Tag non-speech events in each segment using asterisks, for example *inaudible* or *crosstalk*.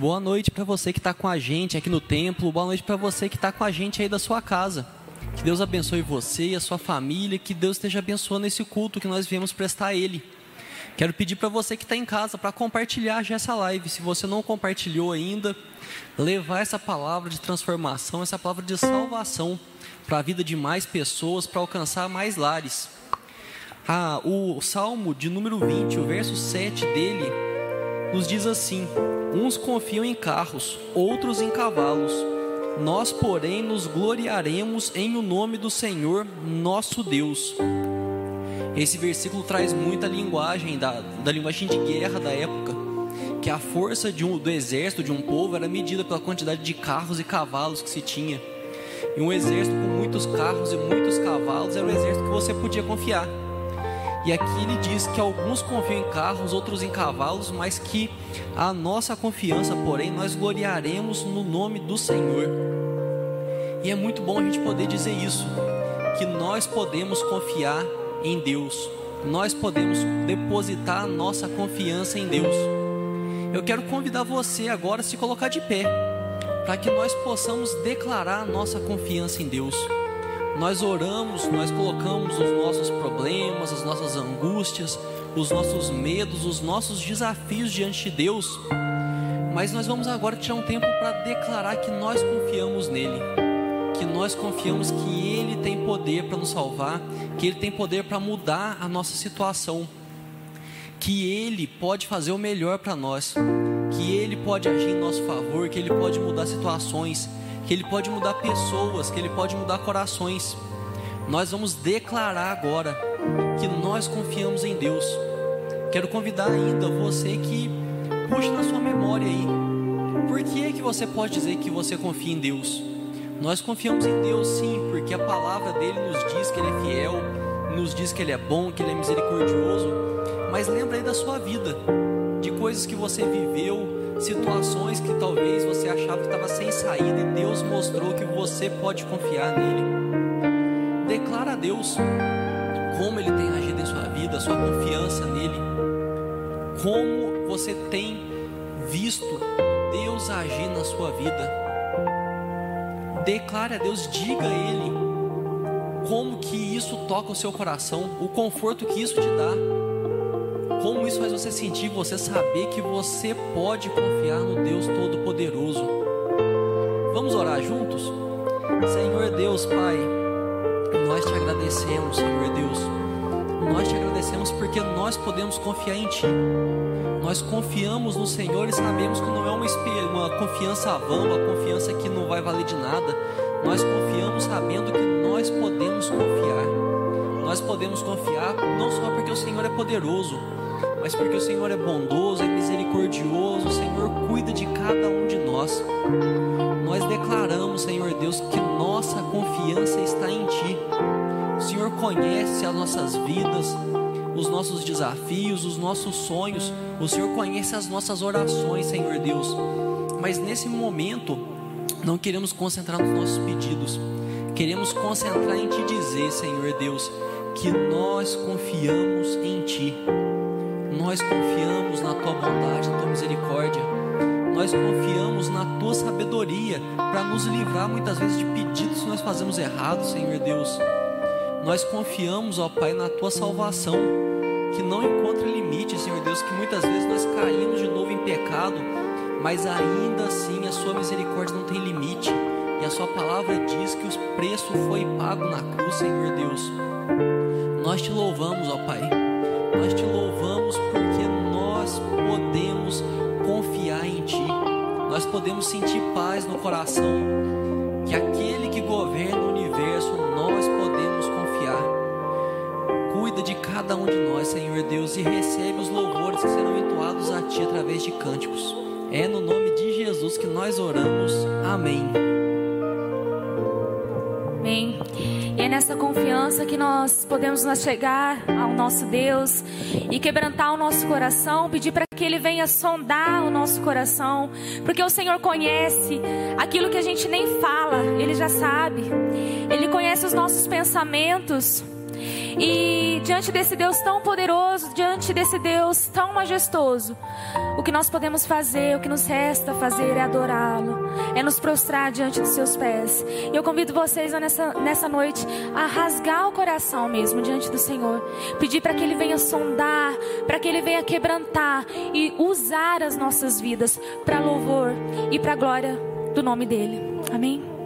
Boa noite para você que está com a gente aqui no templo. Boa noite para você que está com a gente aí da sua casa. Que Deus abençoe você e a sua família. Que Deus esteja abençoando esse culto que nós viemos prestar a Ele. Quero pedir para você que está em casa para compartilhar já essa live. Se você não compartilhou ainda, levar essa palavra de transformação, essa palavra de salvação para a vida de mais pessoas, para alcançar mais lares. Ah, o Salmo de número 20, o verso 7 dele, nos diz assim: Uns confiam em carros, outros em cavalos. Nós, porém, nos gloriaremos em o nome do Senhor, nosso Deus. Esse versículo traz muita linguagem da, da linguagem de guerra da época, que a força um, do exército de um povo era medida pela quantidade de carros e cavalos que se tinha. E um exército com muitos carros e muitos cavalos era um exército que você podia confiar. E aqui ele diz que alguns confiam em carros, outros em cavalos, mas que a nossa confiança, porém, nós gloriaremos no nome do Senhor. E é muito bom a gente poder dizer isso, que nós podemos confiar em Deus, nós podemos depositar a nossa confiança em Deus. Eu quero convidar você agora a se colocar de pé, para que nós possamos declarar a nossa confiança em Deus nós oramos, nós colocamos os nossos problemas, as nossas angústias, os nossos medos, os nossos desafios diante de Deus, mas nós vamos agora tirar um tempo para declarar que nós confiamos nele, que nós confiamos que ele tem poder para nos salvar, que ele tem poder para mudar a nossa situação, que ele pode fazer o melhor para nós, que ele pode agir em nosso favor, que ele pode mudar situações que Ele pode mudar pessoas, que Ele pode mudar corações. Nós vamos declarar agora que nós confiamos em Deus. Quero convidar ainda você que puxe na sua memória aí. Por que é que você pode dizer que você confia em Deus? Nós confiamos em Deus sim, porque a palavra dele nos diz que ele é fiel, nos diz que ele é bom, que ele é misericordioso. Mas lembra aí da sua vida, de coisas que você viveu, situações que talvez você achava que estava sem saída e Deus mostrou que você pode confiar nele. Declara a Deus como ele tem agido em sua vida, sua confiança nele. Como você tem visto Deus agir na sua vida. Declare a Deus, diga a Ele como que isso toca o seu coração, o conforto que isso te dá. Como isso faz você sentir, você saber que você pode confiar no Deus Todo-Poderoso. Vamos orar juntos? Senhor Deus, Pai, nós te agradecemos, Senhor Deus. Nós te agradecemos porque nós podemos confiar em Ti. Nós confiamos no Senhor e sabemos que não é uma, uma confiança vã, uma confiança que não vai valer de nada. Nós confiamos sabendo que nós podemos confiar. Nós podemos confiar não só porque o Senhor é poderoso, mas porque o Senhor é bondoso, é misericordioso, o Senhor cuida de cada um de nós. Nós declaramos, Senhor Deus, que nossa confiança está em Ti. O Senhor conhece as nossas vidas, os nossos desafios, os nossos sonhos. O Senhor conhece as nossas orações, Senhor Deus. Mas nesse momento, não queremos concentrar nos nossos pedidos. Queremos concentrar em Te dizer, Senhor Deus, que nós confiamos em Ti nós confiamos na tua bondade, na tua misericórdia. Nós confiamos na tua sabedoria para nos livrar muitas vezes de pedidos que nós fazemos errado, Senhor Deus. Nós confiamos, ó Pai, na tua salvação, que não encontra limite, Senhor Deus, que muitas vezes nós caímos de novo em pecado, mas ainda assim a sua misericórdia não tem limite. E a sua palavra diz que o preço foi pago na cruz, Senhor Deus. Nós te louvamos, ó Pai. Nós te louvamos Nós podemos sentir paz no coração. Que aquele que governa o universo, nós podemos confiar. Cuida de cada um de nós, Senhor Deus, e recebe os louvores que serão entoados a Ti através de cânticos. É no nome de Jesus que nós oramos. Amém. Amém. E é nessa confiança que nós podemos chegar ao nosso Deus e quebrantar o nosso coração, pedir para que Ele venha sondar o nosso coração, porque o Senhor conhece aquilo que a gente nem fala, Ele já sabe, Ele conhece os nossos pensamentos. E diante desse Deus tão poderoso, diante desse Deus tão majestoso, o que nós podemos fazer, o que nos resta fazer é adorá-lo, é nos prostrar diante dos seus pés. E eu convido vocês nessa, nessa noite a rasgar o coração mesmo diante do Senhor, pedir para que Ele venha sondar, para que Ele venha quebrantar e usar as nossas vidas para louvor e para glória do nome dEle. Amém?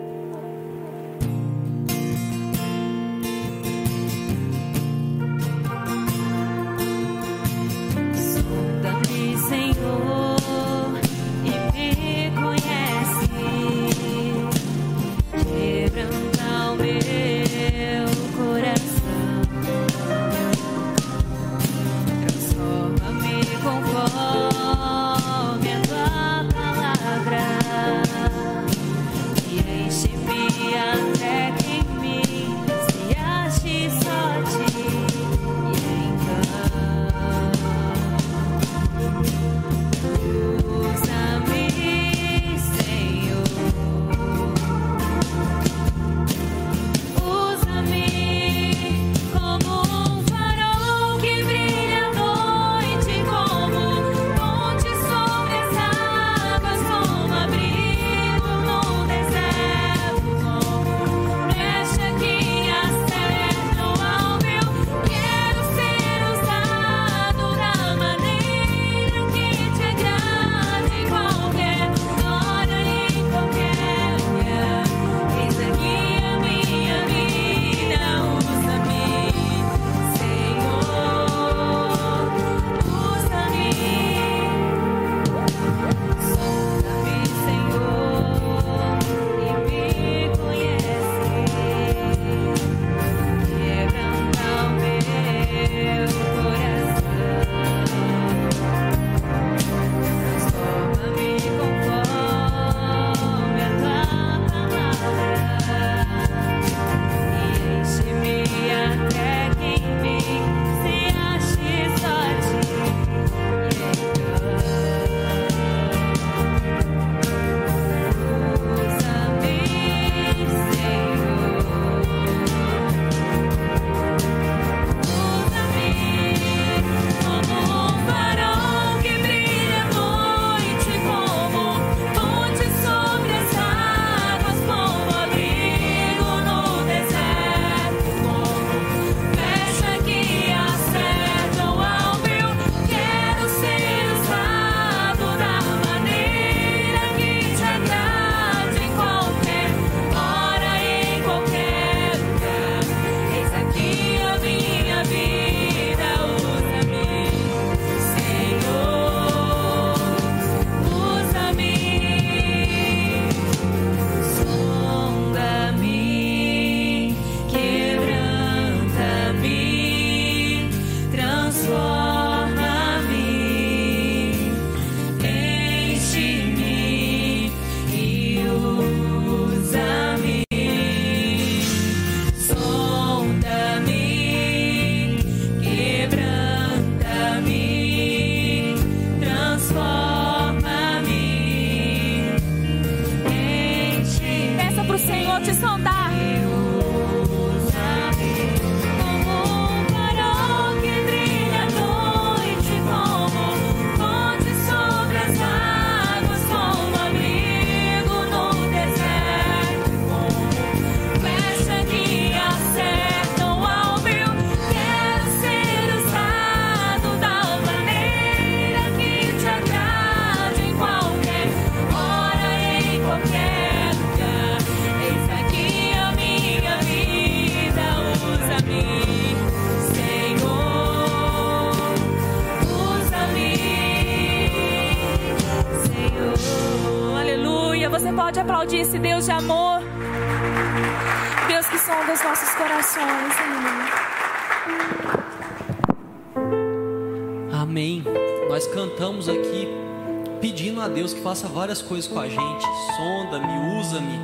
Faça várias coisas com a gente. Sonda-me, usa-me.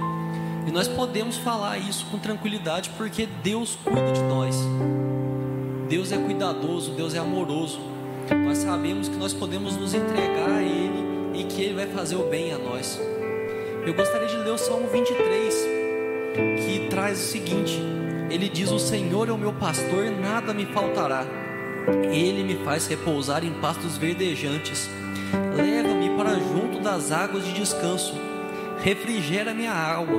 E nós podemos falar isso com tranquilidade porque Deus cuida de nós. Deus é cuidadoso, Deus é amoroso. Nós sabemos que nós podemos nos entregar a Ele e que Ele vai fazer o bem a nós. Eu gostaria de ler o Salmo 23, que traz o seguinte: Ele diz: O Senhor é o meu pastor, nada me faltará. Ele me faz repousar em pastos verdejantes. Para junto das águas de descanso. Refrigera minha alma.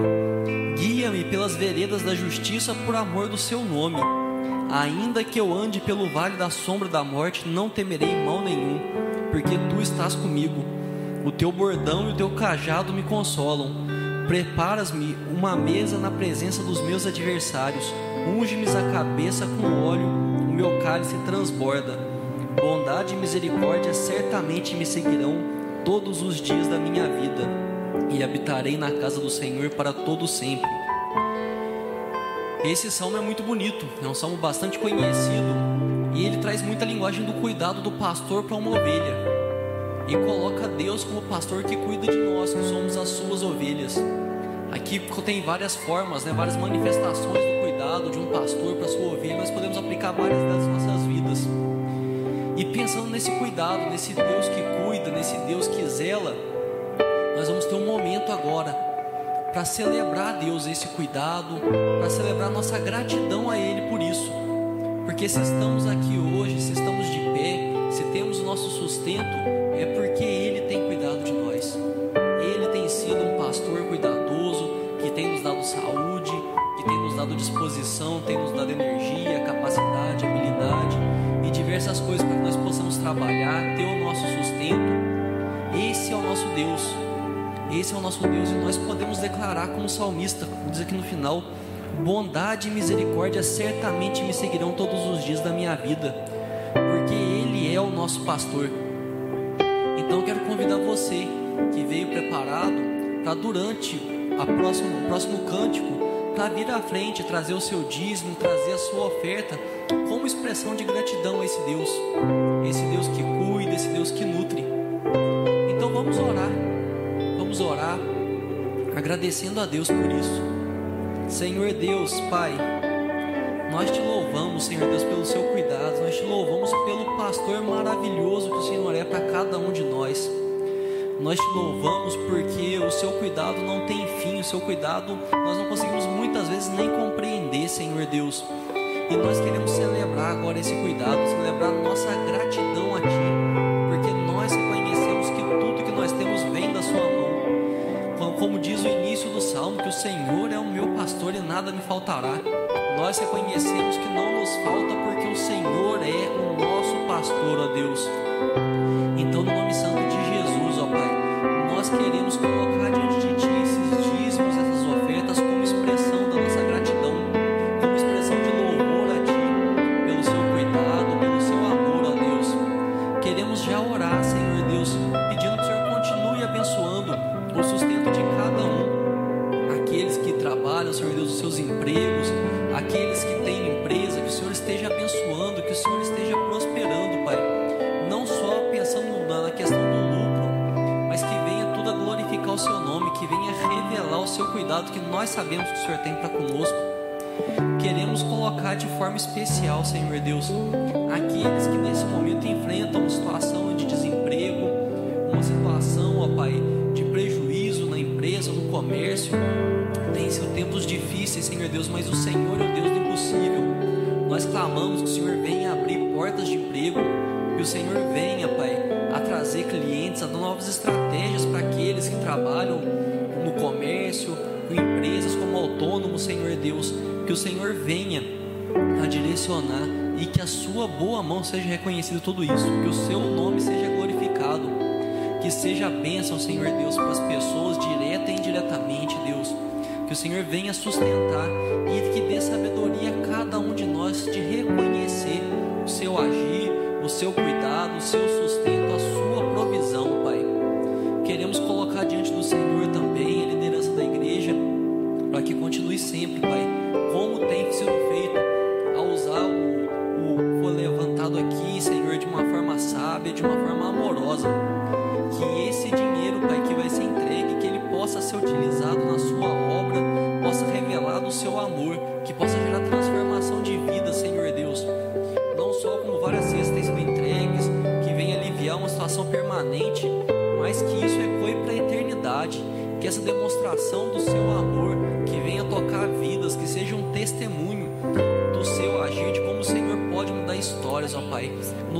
Guia-me pelas veredas da justiça por amor do seu nome. Ainda que eu ande pelo vale da sombra da morte, não temerei mal nenhum, porque tu estás comigo. O teu bordão e o teu cajado me consolam. Preparas-me uma mesa na presença dos meus adversários. Unge-me a cabeça com óleo, o meu cálice transborda. Bondade e misericórdia certamente me seguirão todos os dias da minha vida, e habitarei na casa do Senhor para todo sempre. Esse salmo é muito bonito, é um salmo bastante conhecido, e ele traz muita linguagem do cuidado do pastor para uma ovelha. E coloca Deus como pastor que cuida de nós, que somos as suas ovelhas. Aqui tem várias formas, né, várias manifestações do cuidado de um pastor para sua ovelha, nós podemos aplicar várias das nossas vidas. E pensando nesse cuidado, nesse Deus que cuida, nesse Deus que zela, nós vamos ter um momento agora para celebrar a Deus esse cuidado, para celebrar nossa gratidão a Ele por isso. Porque se estamos aqui hoje, se estamos de pé, se temos o nosso sustento, é porque Ele tem cuidado de nós. Ele tem sido um pastor cuidadoso, que tem nos dado saúde, que tem nos dado disposição, tem nos dado energia, capacidade, diversas coisas para que nós possamos trabalhar, ter o nosso sustento. Esse é o nosso Deus. Esse é o nosso Deus e nós podemos declarar como salmista, diz aqui no final: bondade e misericórdia certamente me seguirão todos os dias da minha vida, porque Ele é o nosso pastor. Então quero convidar você que veio preparado para durante a próximo, o próximo cântico, para vir à frente, trazer o seu dízimo, trazer a sua oferta, como expressão de gratidão a esse Deus, esse Deus que cuida, esse Deus que nutre. Então vamos orar vamos orar agradecendo a Deus por isso. Senhor Deus, Pai, nós te louvamos, Senhor Deus, pelo seu cuidado, nós te louvamos pelo pastor maravilhoso que o Senhor é para cada um de nós. Nós te louvamos porque o seu cuidado não tem fim, o seu cuidado nós não conseguimos muitas vezes nem compreender, Senhor Deus. E nós queremos celebrar agora esse cuidado, celebrar nossa gratidão a Ti, porque nós reconhecemos que tudo que nós temos vem da Sua mão como diz o início do salmo, que o Senhor é o meu pastor e nada me faltará. Nós reconhecemos que não nos falta porque o Senhor é o nosso pastor, ó Deus. Reconhecida tudo isso, que o seu nome seja glorificado que seja a bênção, Senhor Deus, para as pessoas, direta e indiretamente, Deus. Que o Senhor venha sustentar e que dê sabedoria a cada um de nós de reconhecer o seu agir, o seu cuidado, o seu sustento, a sua provisão, Pai. Queremos colocar diante do Senhor também a liderança da igreja, para que continue sempre, Pai, como tem sido ser utilizado na sua obra, possa revelar do seu amor, que possa gerar transformação de vida, Senhor Deus. Não só como várias cestas sido entregues, que venha aliviar uma situação permanente, mas que isso ecoe para a eternidade, que essa demonstração do seu amor, que venha tocar vidas, que seja um testemunho do seu agir, de como o Senhor pode mudar histórias, ó Pai. No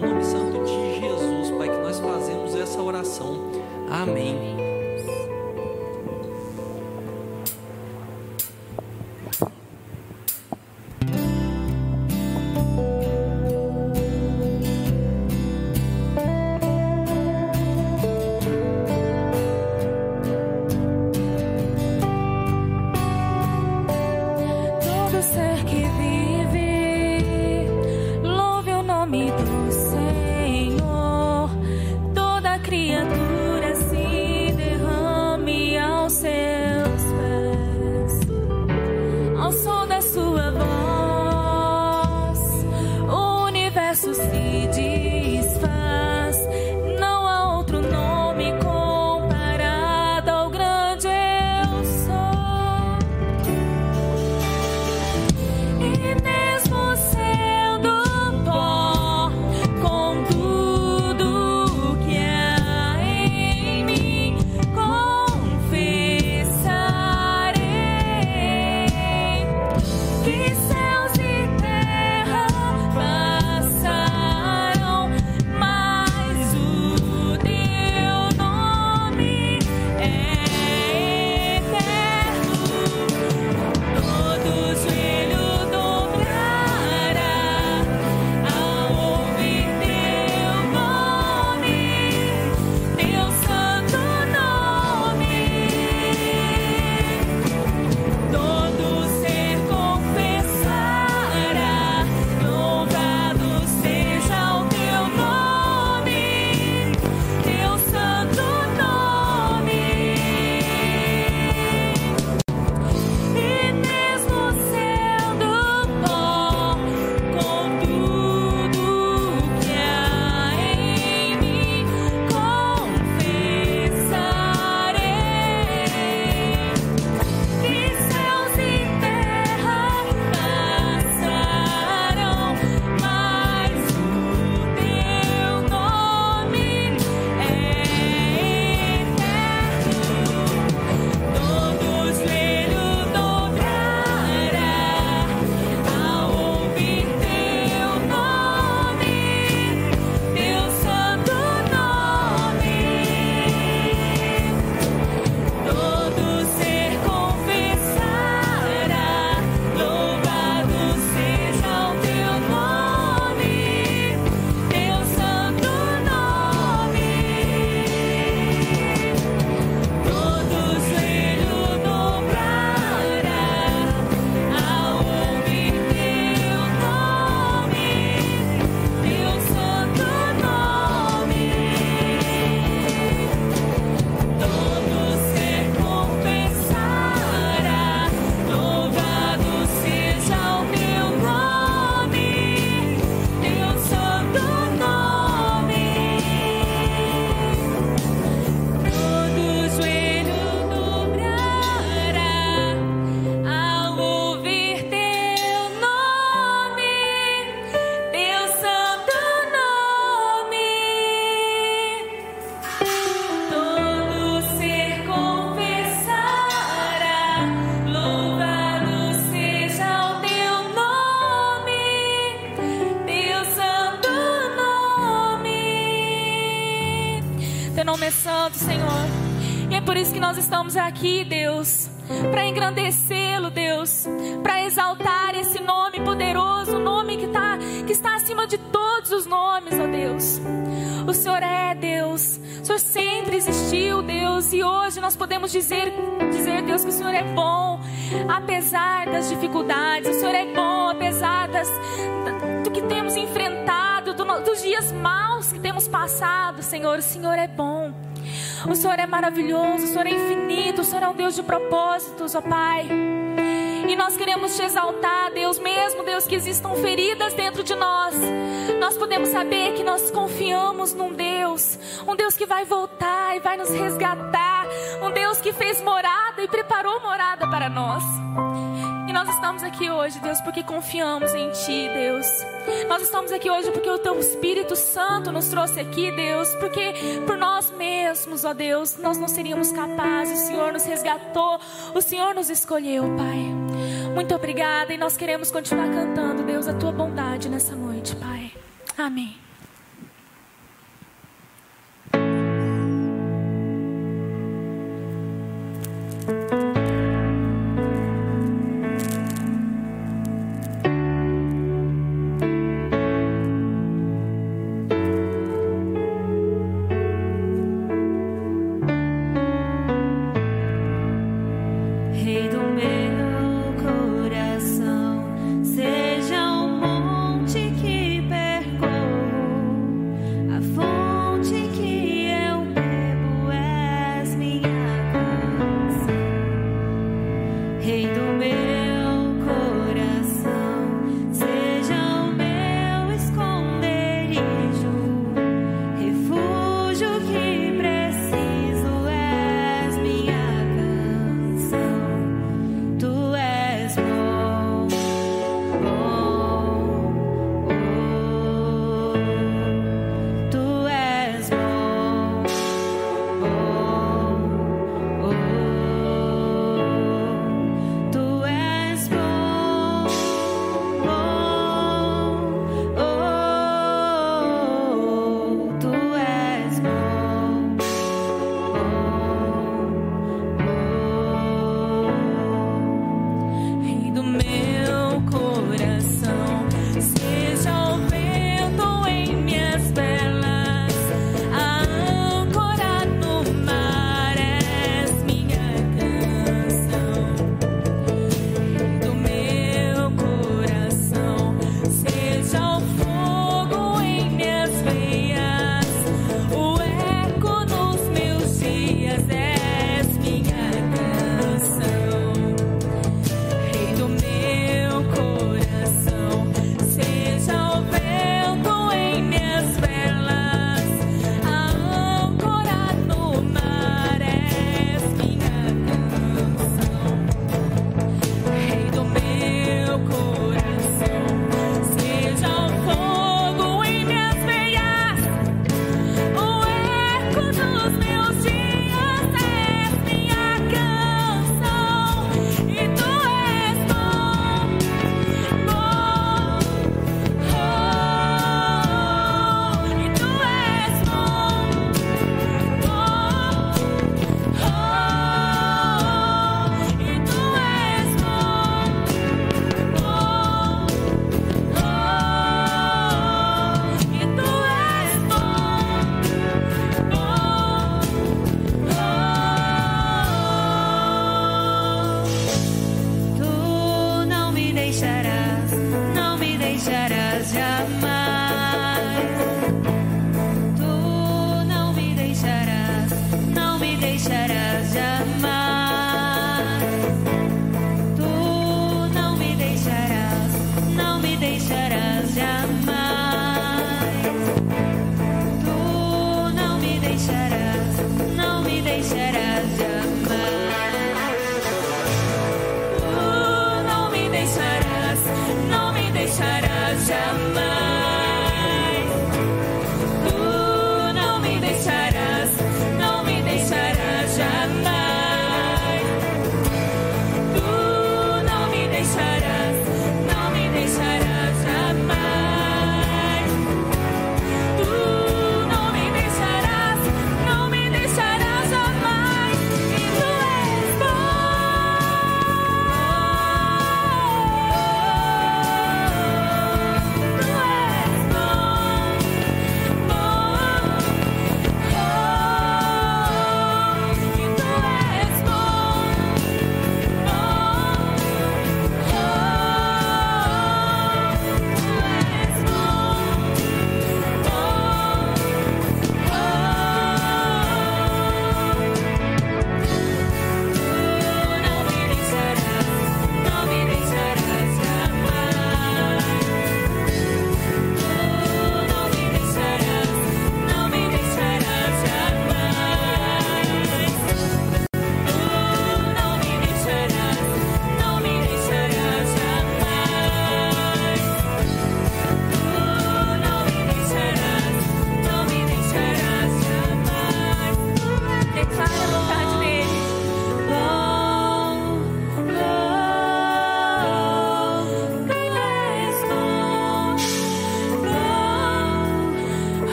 estamos aqui, Deus, para engrandecê-lo, Deus, para exaltar esse nome poderoso, o nome que, tá, que está acima de todos os nomes, ó Deus. O Senhor é Deus, o Senhor sempre existiu, Deus, e hoje nós podemos dizer, dizer, Deus, que o Senhor é bom, apesar das dificuldades, o Senhor é bom, apesar das, do que temos enfrentado, do, dos dias maus que temos passado, Senhor, o Senhor é bom. O Senhor é maravilhoso, o Senhor é infinito, o Senhor é um Deus de propósitos, ó Pai. E nós queremos te exaltar, Deus, mesmo, Deus, que existam feridas dentro de nós. Nós podemos saber que nós confiamos num Deus, um Deus que vai voltar e vai nos resgatar, um Deus que fez morada e preparou morada para nós. Nós estamos aqui hoje, Deus, porque confiamos em Ti, Deus. Nós estamos aqui hoje porque o Teu Espírito Santo nos trouxe aqui, Deus. Porque por nós mesmos, ó Deus, nós não seríamos capazes. O Senhor nos resgatou, o Senhor nos escolheu, Pai. Muito obrigada e nós queremos continuar cantando, Deus, a Tua bondade nessa noite, Pai. Amém. deixarás jamais.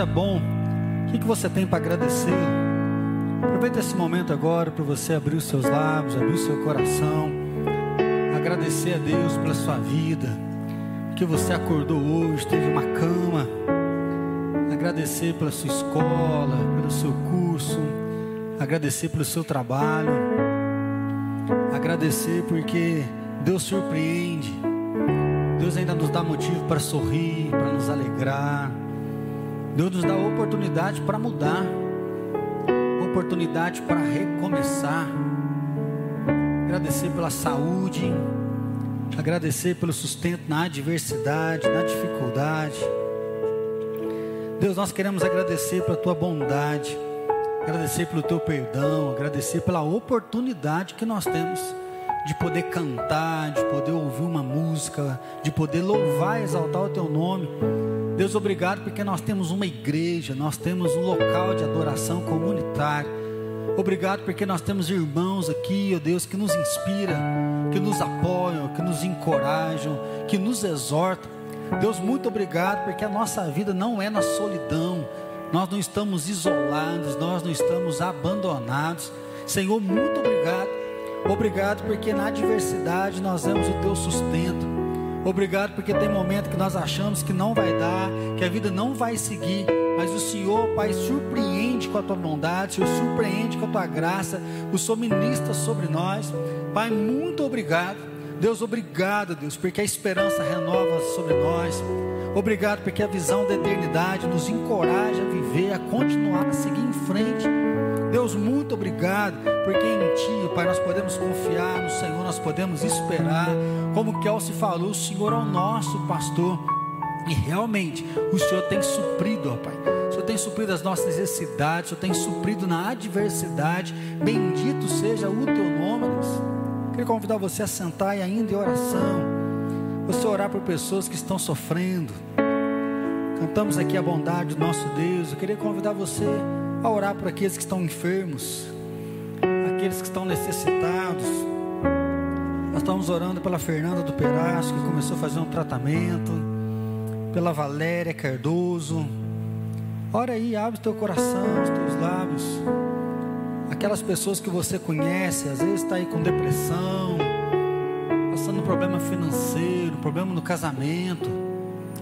É bom. O que, que você tem para agradecer? Aproveita esse momento agora para você abrir os seus lábios, abrir o seu coração, agradecer a Deus pela sua vida, que você acordou hoje, teve uma cama, agradecer pela sua escola, pelo seu curso, agradecer pelo seu trabalho, agradecer porque Deus surpreende, Deus ainda nos dá motivo para sorrir, para nos alegrar. Deus nos dá oportunidade para mudar, oportunidade para recomeçar. Agradecer pela saúde, agradecer pelo sustento na adversidade, na dificuldade. Deus, nós queremos agradecer pela tua bondade, agradecer pelo teu perdão, agradecer pela oportunidade que nós temos de poder cantar, de poder ouvir uma música, de poder louvar exaltar o teu nome. Deus, obrigado porque nós temos uma igreja, nós temos um local de adoração comunitário. Obrigado porque nós temos irmãos aqui, ó Deus, que nos inspiram, que nos apoiam, que nos encorajam, que nos exortam. Deus, muito obrigado porque a nossa vida não é na solidão, nós não estamos isolados, nós não estamos abandonados. Senhor, muito obrigado. Obrigado porque na adversidade nós vemos o teu sustento. Obrigado porque tem momento que nós achamos que não vai dar, que a vida não vai seguir, mas o Senhor, Pai, surpreende com a tua bondade, o Senhor surpreende com a tua graça, o Senhor ministra sobre nós. Pai, muito obrigado. Deus, obrigado, Deus, porque a esperança renova sobre nós. Obrigado porque a visão da eternidade nos encoraja a viver, a continuar, a seguir em frente. Deus, muito obrigado, porque em Ti, Pai, nós podemos confiar no Senhor, nós podemos esperar. Como Kelsey falou, o Senhor é o nosso pastor. E realmente, o Senhor tem suprido, ó Pai. O Senhor tem suprido as nossas necessidades, o Senhor tem suprido na adversidade. Bendito seja o Teu nome, Deus. Queria convidar você a sentar e ainda em oração. Você orar por pessoas que estão sofrendo. Cantamos aqui a bondade do nosso Deus. Eu queria convidar você a orar por aqueles que estão enfermos, aqueles que estão necessitados. Nós estamos orando pela Fernanda do Perazzo, que começou a fazer um tratamento, pela Valéria Cardoso. Ora aí, abre teu coração, os teus lábios. Aquelas pessoas que você conhece, às vezes está aí com depressão, passando problema financeiro, problema no casamento.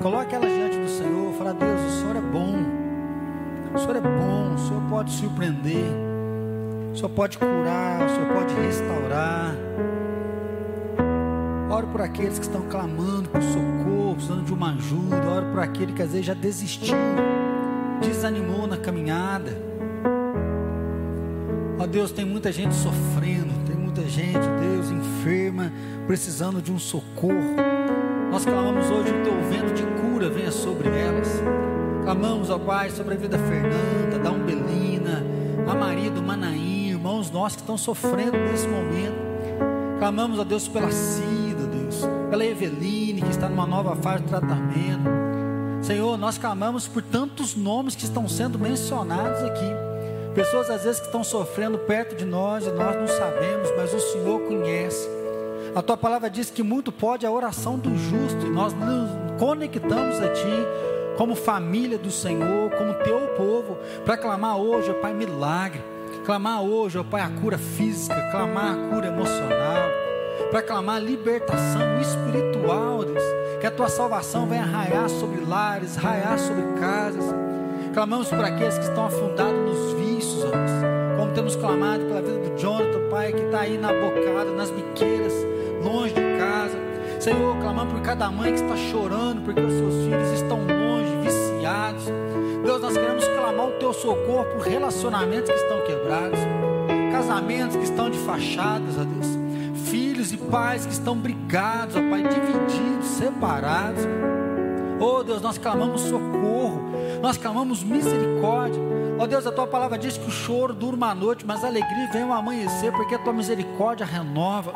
Coloque elas diante do Senhor, fala, Deus, o Senhor é bom. O Senhor é bom, o Senhor pode surpreender, o Senhor pode curar, o Senhor pode restaurar. Oro por aqueles que estão clamando por socorro, precisando de uma ajuda. Oro por aquele que às vezes já desistiu, desanimou na caminhada. Ó Deus, tem muita gente sofrendo, tem muita gente, Deus, enferma, precisando de um socorro. Nós clamamos hoje o teu vento de cura venha sobre elas. Clamamos, ó Pai, sobre a vida da Fernanda, da Umbelina, a Maria do Manaim, irmãos nossos que estão sofrendo nesse momento. Clamamos, ó Deus, pela Cida, Deus, pela Eveline, que está numa nova fase de tratamento. Senhor, nós clamamos por tantos nomes que estão sendo mencionados aqui. Pessoas às vezes que estão sofrendo perto de nós e nós não sabemos, mas o Senhor conhece. A tua palavra diz que muito pode a oração do justo e nós nos conectamos a ti como família do Senhor, como teu povo, para clamar hoje, ó Pai, milagre, clamar hoje, ó Pai, a cura física, clamar a cura emocional, para clamar libertação espiritual, Deus, que a tua salvação venha raiar sobre lares, raiar sobre casas. Clamamos por aqueles que estão afundados nos vícios, ó Deus, como temos clamado pela vida do Jonathan, Pai, que está aí na bocada, nas biqueiras, longe de casa. Senhor, clamamos por cada mãe que está chorando porque os seus filhos estão longe, Deus, nós queremos clamar o teu socorro por relacionamentos que estão quebrados, casamentos que estão de fachadas, ó Deus, filhos e pais que estão brigados, ó Pai, divididos, separados. Oh Deus, nós clamamos socorro, nós clamamos misericórdia. Ó oh Deus, a tua palavra diz que o choro dura uma noite, mas a alegria vem ao amanhecer, porque a tua misericórdia renova.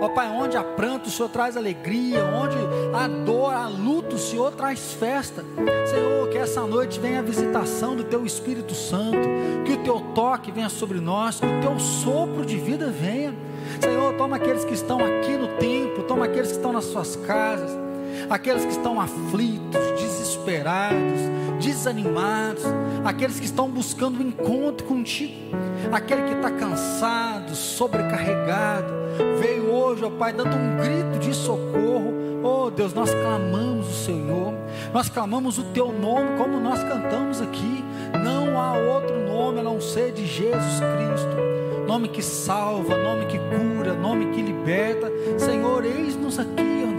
Ó oh, Pai, onde há pranto, o Senhor traz alegria, onde há dor, há luto, o Senhor traz festa. Senhor, que essa noite venha a visitação do teu Espírito Santo, que o teu toque venha sobre nós, que o teu sopro de vida venha. Senhor, toma aqueles que estão aqui no templo, toma aqueles que estão nas suas casas, aqueles que estão aflitos, desesperados desesperados, desanimados, aqueles que estão buscando o um encontro contigo, aquele que está cansado, sobrecarregado, veio hoje, ó Pai, dando um grito de socorro. Oh Deus, nós clamamos o Senhor, nós clamamos o Teu nome, como nós cantamos aqui. Não há outro nome a não ser de Jesus Cristo, nome que salva, nome que cura, nome que liberta. Senhor, eis-nos aqui,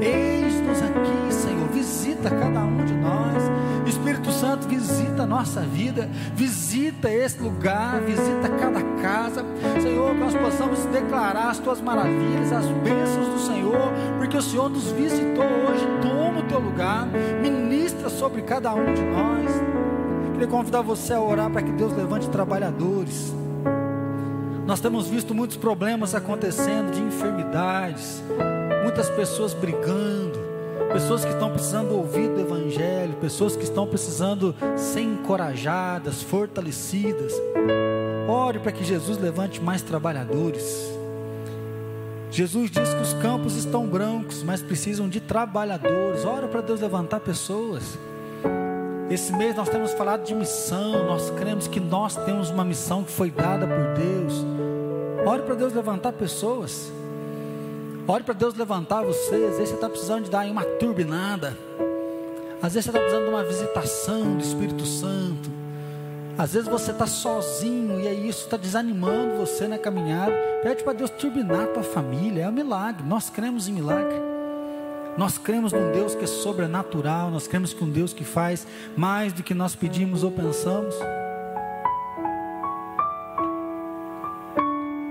eis-nos aqui, Senhor, visita cada um de nós. Espírito Santo, visita a nossa vida, visita esse lugar, visita cada casa. Senhor, que nós possamos declarar as tuas maravilhas, as bênçãos do Senhor, porque o Senhor nos visitou hoje. Toma o teu lugar, ministra sobre cada um de nós. Queria convidar você a orar para que Deus levante trabalhadores. Nós temos visto muitos problemas acontecendo de enfermidades, muitas pessoas brigando, pessoas que estão precisando ouvir do Evangelho, pessoas que estão precisando ser encorajadas, fortalecidas. Ore para que Jesus levante mais trabalhadores. Jesus diz que os campos estão brancos, mas precisam de trabalhadores. Ora para Deus levantar pessoas. Esse mês nós temos falado de missão, nós cremos que nós temos uma missão que foi dada por Deus. Ore para Deus levantar pessoas. Ore para Deus levantar você. Às vezes você está precisando de dar uma turbinada. Às vezes você está precisando de uma visitação do Espírito Santo. Às vezes você está sozinho e aí isso está desanimando você na caminhada. Pede para Deus turbinar a tua família. É um milagre. Nós cremos em milagre. Nós cremos num Deus que é sobrenatural, nós cremos que um Deus que faz mais do que nós pedimos ou pensamos.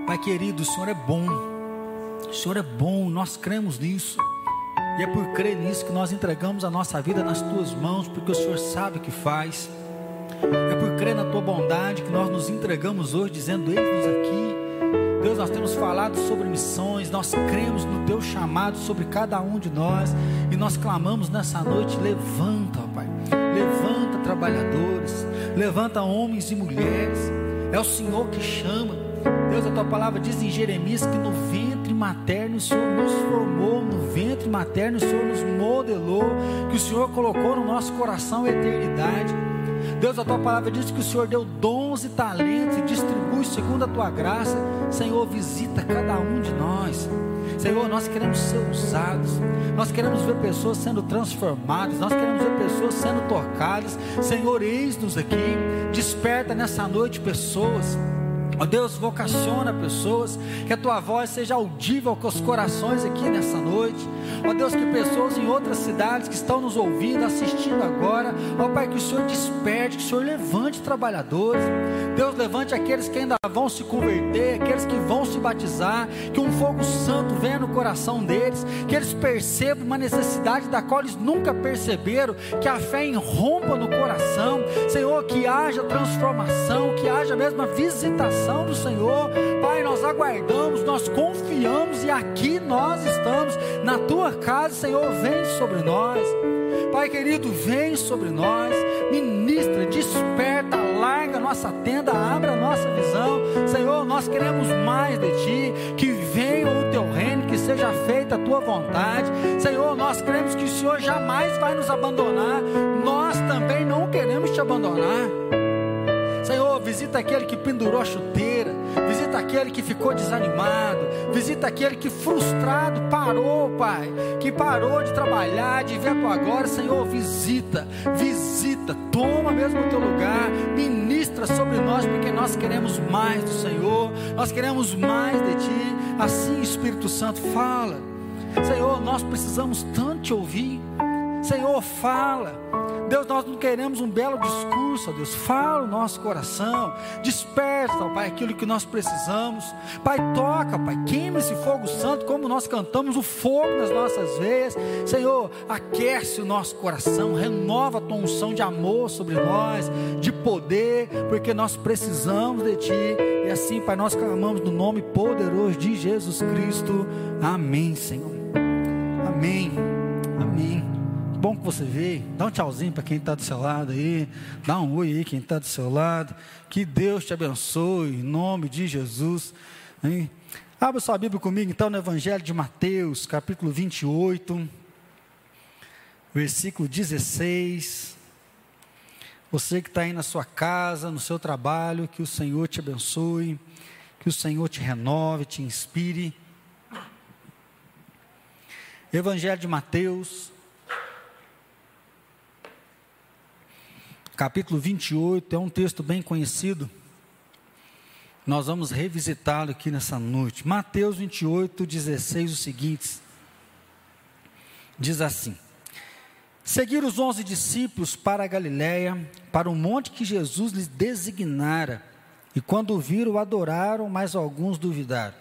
Pai querido, o Senhor é bom, o Senhor é bom, nós cremos nisso, e é por crer nisso que nós entregamos a nossa vida nas tuas mãos, porque o Senhor sabe o que faz, é por crer na tua bondade que nós nos entregamos hoje, dizendo: Eis-nos aqui. Deus, nós temos falado sobre missões, nós cremos no teu chamado sobre cada um de nós e nós clamamos nessa noite: levanta, Pai, levanta trabalhadores, levanta homens e mulheres, é o Senhor que chama. Deus, a tua palavra diz em Jeremias que no ventre materno o Senhor nos formou, no ventre materno o Senhor nos modelou, que o Senhor colocou no nosso coração a eternidade. Deus, a tua palavra diz que o Senhor deu dons e talentos e distribui segundo a tua graça. Senhor, visita cada um de nós. Senhor, nós queremos ser usados, nós queremos ver pessoas sendo transformadas, nós queremos ver pessoas sendo tocadas. Senhor, eis-nos aqui, desperta nessa noite pessoas Ó Deus, vocaciona pessoas, que a tua voz seja audível com os corações aqui nessa noite. Ó Deus, que pessoas em outras cidades que estão nos ouvindo, assistindo agora, ó Pai, que o Senhor desperte, que o Senhor levante trabalhadores. Deus, levante aqueles que ainda vão se converter, aqueles que vão se batizar, que um fogo santo venha no coração deles, que eles percebam uma necessidade da qual eles nunca perceberam, que a fé irrompa no coração. Senhor, que haja transformação, que haja mesmo a visitação do Senhor. Pai, nós aguardamos, nós confiamos e aqui nós estamos na tua casa, Senhor, vem sobre nós. Pai querido, vem sobre nós, ministra, desperta, larga nossa tenda, abra nossa visão. Senhor, nós queremos mais de Ti, que venha o Teu reino, que seja feita a Tua vontade. Senhor, nós queremos que o Senhor jamais vai nos abandonar, nós também não queremos Te abandonar. Senhor, visita aquele que pendurou a chuteira, visita aquele que ficou desanimado, visita aquele que frustrado parou, Pai, que parou de trabalhar, de ver a tua glória. Senhor, visita, visita, toma mesmo o teu lugar, ministra sobre nós, porque nós queremos mais do Senhor, nós queremos mais de Ti. Assim, Espírito Santo, fala. Senhor, nós precisamos tanto te ouvir. Senhor, fala. Deus, nós não queremos um belo discurso, ó Deus. Fala o nosso coração. Desperta, ó Pai, aquilo que nós precisamos. Pai, toca, Pai. Queima esse fogo santo, como nós cantamos o fogo nas nossas veias. Senhor, aquece o nosso coração. Renova a tua unção de amor sobre nós, de poder, porque nós precisamos de Ti. E assim, Pai, nós clamamos no nome poderoso de Jesus Cristo. Amém, Senhor. Amém. Amém. Bom que você veio. Dá um tchauzinho para quem está do seu lado aí. Dá um oi aí quem está do seu lado. Que Deus te abençoe em nome de Jesus. Hein? Abra sua Bíblia comigo então no Evangelho de Mateus, capítulo 28. versículo 16. Você que está aí na sua casa, no seu trabalho, que o Senhor te abençoe, que o Senhor te renove, te inspire. Evangelho de Mateus, capítulo 28, é um texto bem conhecido. Nós vamos revisitá-lo aqui nessa noite. Mateus 28, 16, os seguintes. Diz assim: Seguiram os onze discípulos para a Galiléia, para o monte que Jesus lhes designara. E quando o viram, adoraram, mas alguns duvidaram.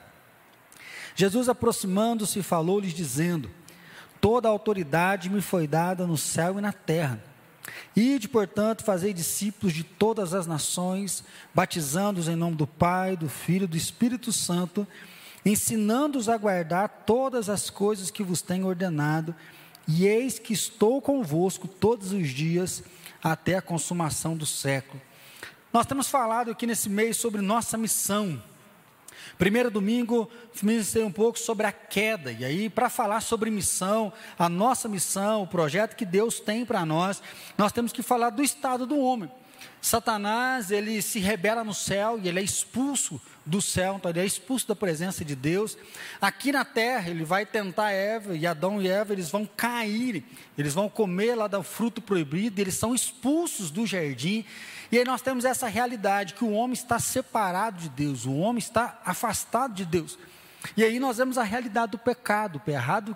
Jesus, aproximando-se, falou-lhes, dizendo: Toda a autoridade me foi dada no céu e na terra. Ide, portanto, fazei discípulos de todas as nações, batizando-os em nome do Pai, do Filho e do Espírito Santo, ensinando-os a guardar todas as coisas que vos tenho ordenado e eis que estou convosco todos os dias até a consumação do século. Nós temos falado aqui nesse mês sobre nossa missão. Primeiro domingo, ministrei um pouco sobre a queda, e aí, para falar sobre missão, a nossa missão, o projeto que Deus tem para nós, nós temos que falar do estado do homem. Satanás, ele se rebela no céu e ele é expulso do céu, então ele é expulso da presença de Deus. Aqui na terra, ele vai tentar Eva, e Adão e Eva, eles vão cair, eles vão comer lá do fruto proibido, eles são expulsos do jardim. E aí nós temos essa realidade que o homem está separado de Deus, o homem está afastado de Deus. E aí nós vemos a realidade do pecado,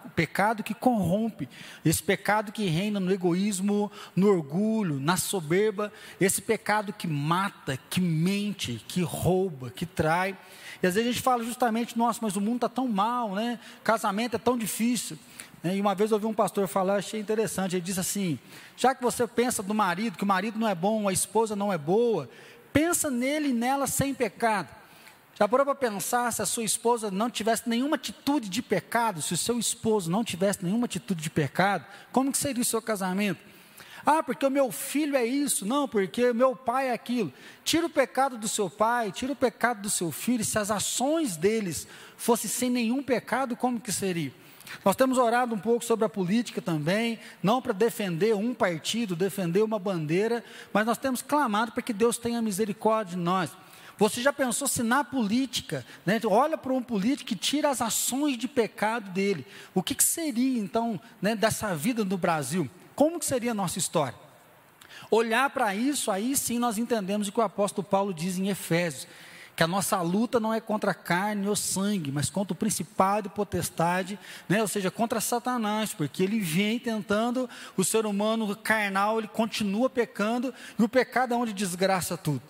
o pecado que corrompe, esse pecado que reina no egoísmo, no orgulho, na soberba, esse pecado que mata, que mente, que rouba, que trai. E às vezes a gente fala justamente, nossa, mas o mundo está tão mal, né? Casamento é tão difícil. E uma vez eu ouvi um pastor falar, achei interessante, ele disse assim: já que você pensa do marido, que o marido não é bom, a esposa não é boa, pensa nele e nela sem pecado. Já parou para pensar se a sua esposa não tivesse nenhuma atitude de pecado, se o seu esposo não tivesse nenhuma atitude de pecado, como que seria o seu casamento? Ah, porque o meu filho é isso, não, porque o meu pai é aquilo. Tira o pecado do seu pai, tira o pecado do seu filho, se as ações deles fossem sem nenhum pecado, como que seria? Nós temos orado um pouco sobre a política também, não para defender um partido, defender uma bandeira, mas nós temos clamado para que Deus tenha misericórdia de nós. Você já pensou se na política, né, olha para um político e tira as ações de pecado dele, o que, que seria então né, dessa vida no Brasil? Como que seria a nossa história? Olhar para isso, aí sim nós entendemos o que o apóstolo Paulo diz em Efésios, que a nossa luta não é contra carne ou sangue, mas contra o principado e potestade, né? ou seja, contra Satanás, porque ele vem tentando, o ser humano carnal, ele continua pecando, e o pecado é onde desgraça tudo.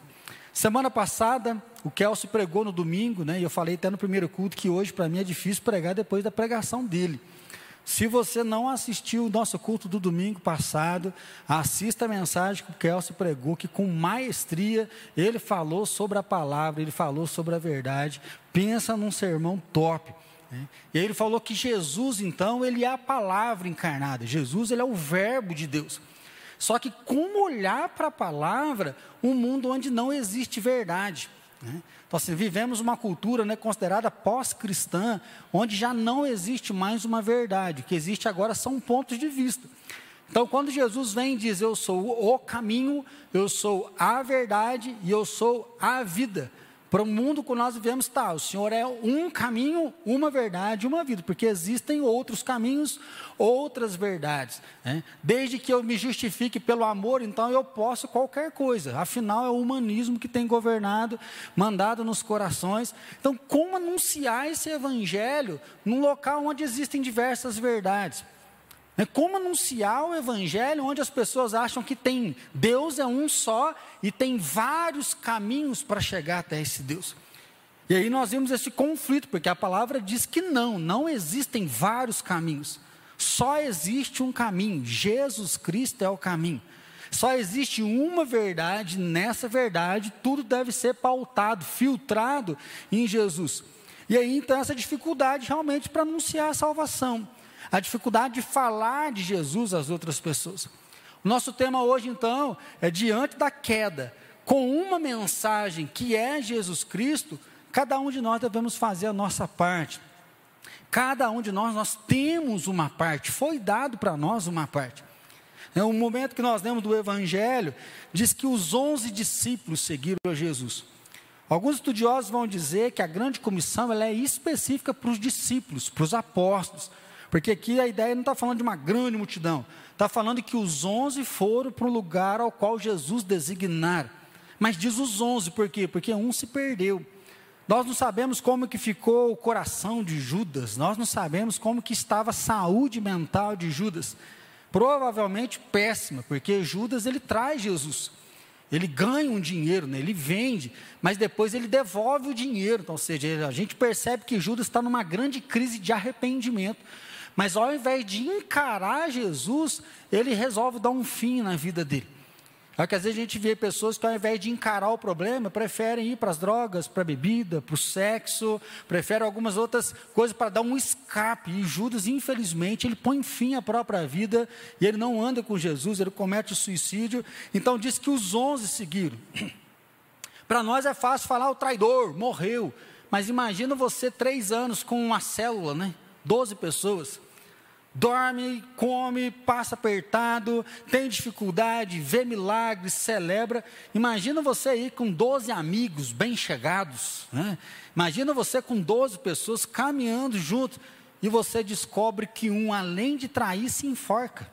Semana passada, o Kelso pregou no domingo, né? E eu falei até no primeiro culto que hoje para mim é difícil pregar depois da pregação dele. Se você não assistiu o nosso culto do domingo passado, assista a mensagem que o Kelso pregou, que com maestria ele falou sobre a palavra, ele falou sobre a verdade. Pensa num sermão top. Né? E aí ele falou que Jesus, então, ele é a palavra encarnada. Jesus, ele é o verbo de Deus. Só que como olhar para a palavra, um mundo onde não existe verdade. Né? Então, assim, vivemos uma cultura né, considerada pós-cristã, onde já não existe mais uma verdade. O que existe agora são pontos de vista. Então, quando Jesus vem e diz: Eu sou o caminho, eu sou a verdade e eu sou a vida. Para o mundo que nós vivemos, tá, o Senhor é um caminho, uma verdade, uma vida, porque existem outros caminhos, outras verdades. Né? Desde que eu me justifique pelo amor, então eu posso qualquer coisa. Afinal, é o humanismo que tem governado, mandado nos corações. Então, como anunciar esse evangelho num local onde existem diversas verdades? É como anunciar o evangelho onde as pessoas acham que tem Deus é um só e tem vários caminhos para chegar até esse Deus. E aí nós vimos esse conflito, porque a palavra diz que não, não existem vários caminhos. Só existe um caminho, Jesus Cristo é o caminho. Só existe uma verdade, nessa verdade tudo deve ser pautado, filtrado em Jesus. E aí então essa dificuldade realmente para anunciar a salvação a dificuldade de falar de Jesus às outras pessoas. Nosso tema hoje, então, é diante da queda, com uma mensagem que é Jesus Cristo, cada um de nós devemos fazer a nossa parte. Cada um de nós, nós temos uma parte, foi dado para nós uma parte. É um momento que nós lemos do Evangelho, diz que os onze discípulos seguiram a Jesus. Alguns estudiosos vão dizer que a grande comissão ela é específica para os discípulos, para os apóstolos, porque aqui a ideia não está falando de uma grande multidão, está falando que os onze foram para o lugar ao qual Jesus designar. Mas diz os onze, por quê? Porque um se perdeu. Nós não sabemos como que ficou o coração de Judas, nós não sabemos como que estava a saúde mental de Judas. Provavelmente péssima, porque Judas ele traz Jesus. Ele ganha um dinheiro, né? ele vende, mas depois ele devolve o dinheiro. Então, ou seja, a gente percebe que Judas está numa grande crise de arrependimento. Mas ao invés de encarar Jesus, ele resolve dar um fim na vida dele. É que às vezes a gente vê pessoas que ao invés de encarar o problema, preferem ir para as drogas, para a bebida, para o sexo, preferem algumas outras coisas para dar um escape. E Judas, infelizmente, ele põe fim à própria vida e ele não anda com Jesus, ele comete o suicídio. Então diz que os onze seguiram. *clears throat* Para nós é fácil falar o traidor, morreu. Mas imagina você três anos com uma célula, né? Doze pessoas dorme, come, passa apertado, tem dificuldade, vê milagres, celebra. Imagina você aí com 12 amigos bem chegados. Né? Imagina você com 12 pessoas caminhando junto e você descobre que um, além de trair, se enforca.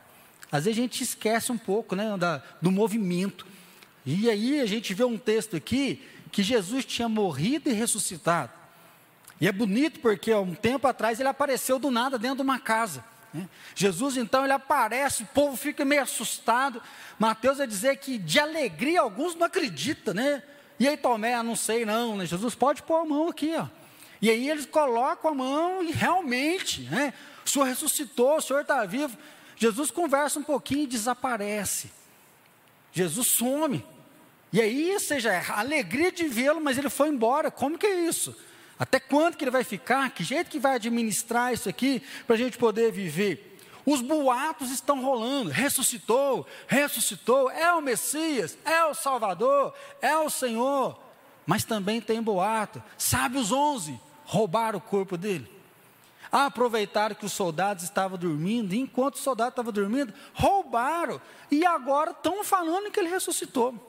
Às vezes a gente esquece um pouco né, da, do movimento. E aí a gente vê um texto aqui que Jesus tinha morrido e ressuscitado. E é bonito porque há um tempo atrás ele apareceu do nada dentro de uma casa. Né? Jesus então ele aparece, o povo fica meio assustado. Mateus vai dizer que de alegria alguns não acreditam, né? E aí Tomé, ah, não sei não, né? Jesus pode pôr a mão aqui, ó. E aí eles colocam a mão e realmente, né? O Senhor ressuscitou, o Senhor está vivo. Jesus conversa um pouquinho e desaparece. Jesus some. E aí, seja, a alegria de vê-lo, mas ele foi embora. Como que é isso? Até quando que ele vai ficar? Que jeito que vai administrar isso aqui para a gente poder viver? Os boatos estão rolando. Ressuscitou, ressuscitou, é o Messias, é o Salvador, é o Senhor. Mas também tem boato. Sabe os onze? Roubaram o corpo dele. Aproveitaram que os soldados estavam dormindo, e enquanto os soldados estavam dormindo, roubaram. E agora estão falando que ele ressuscitou.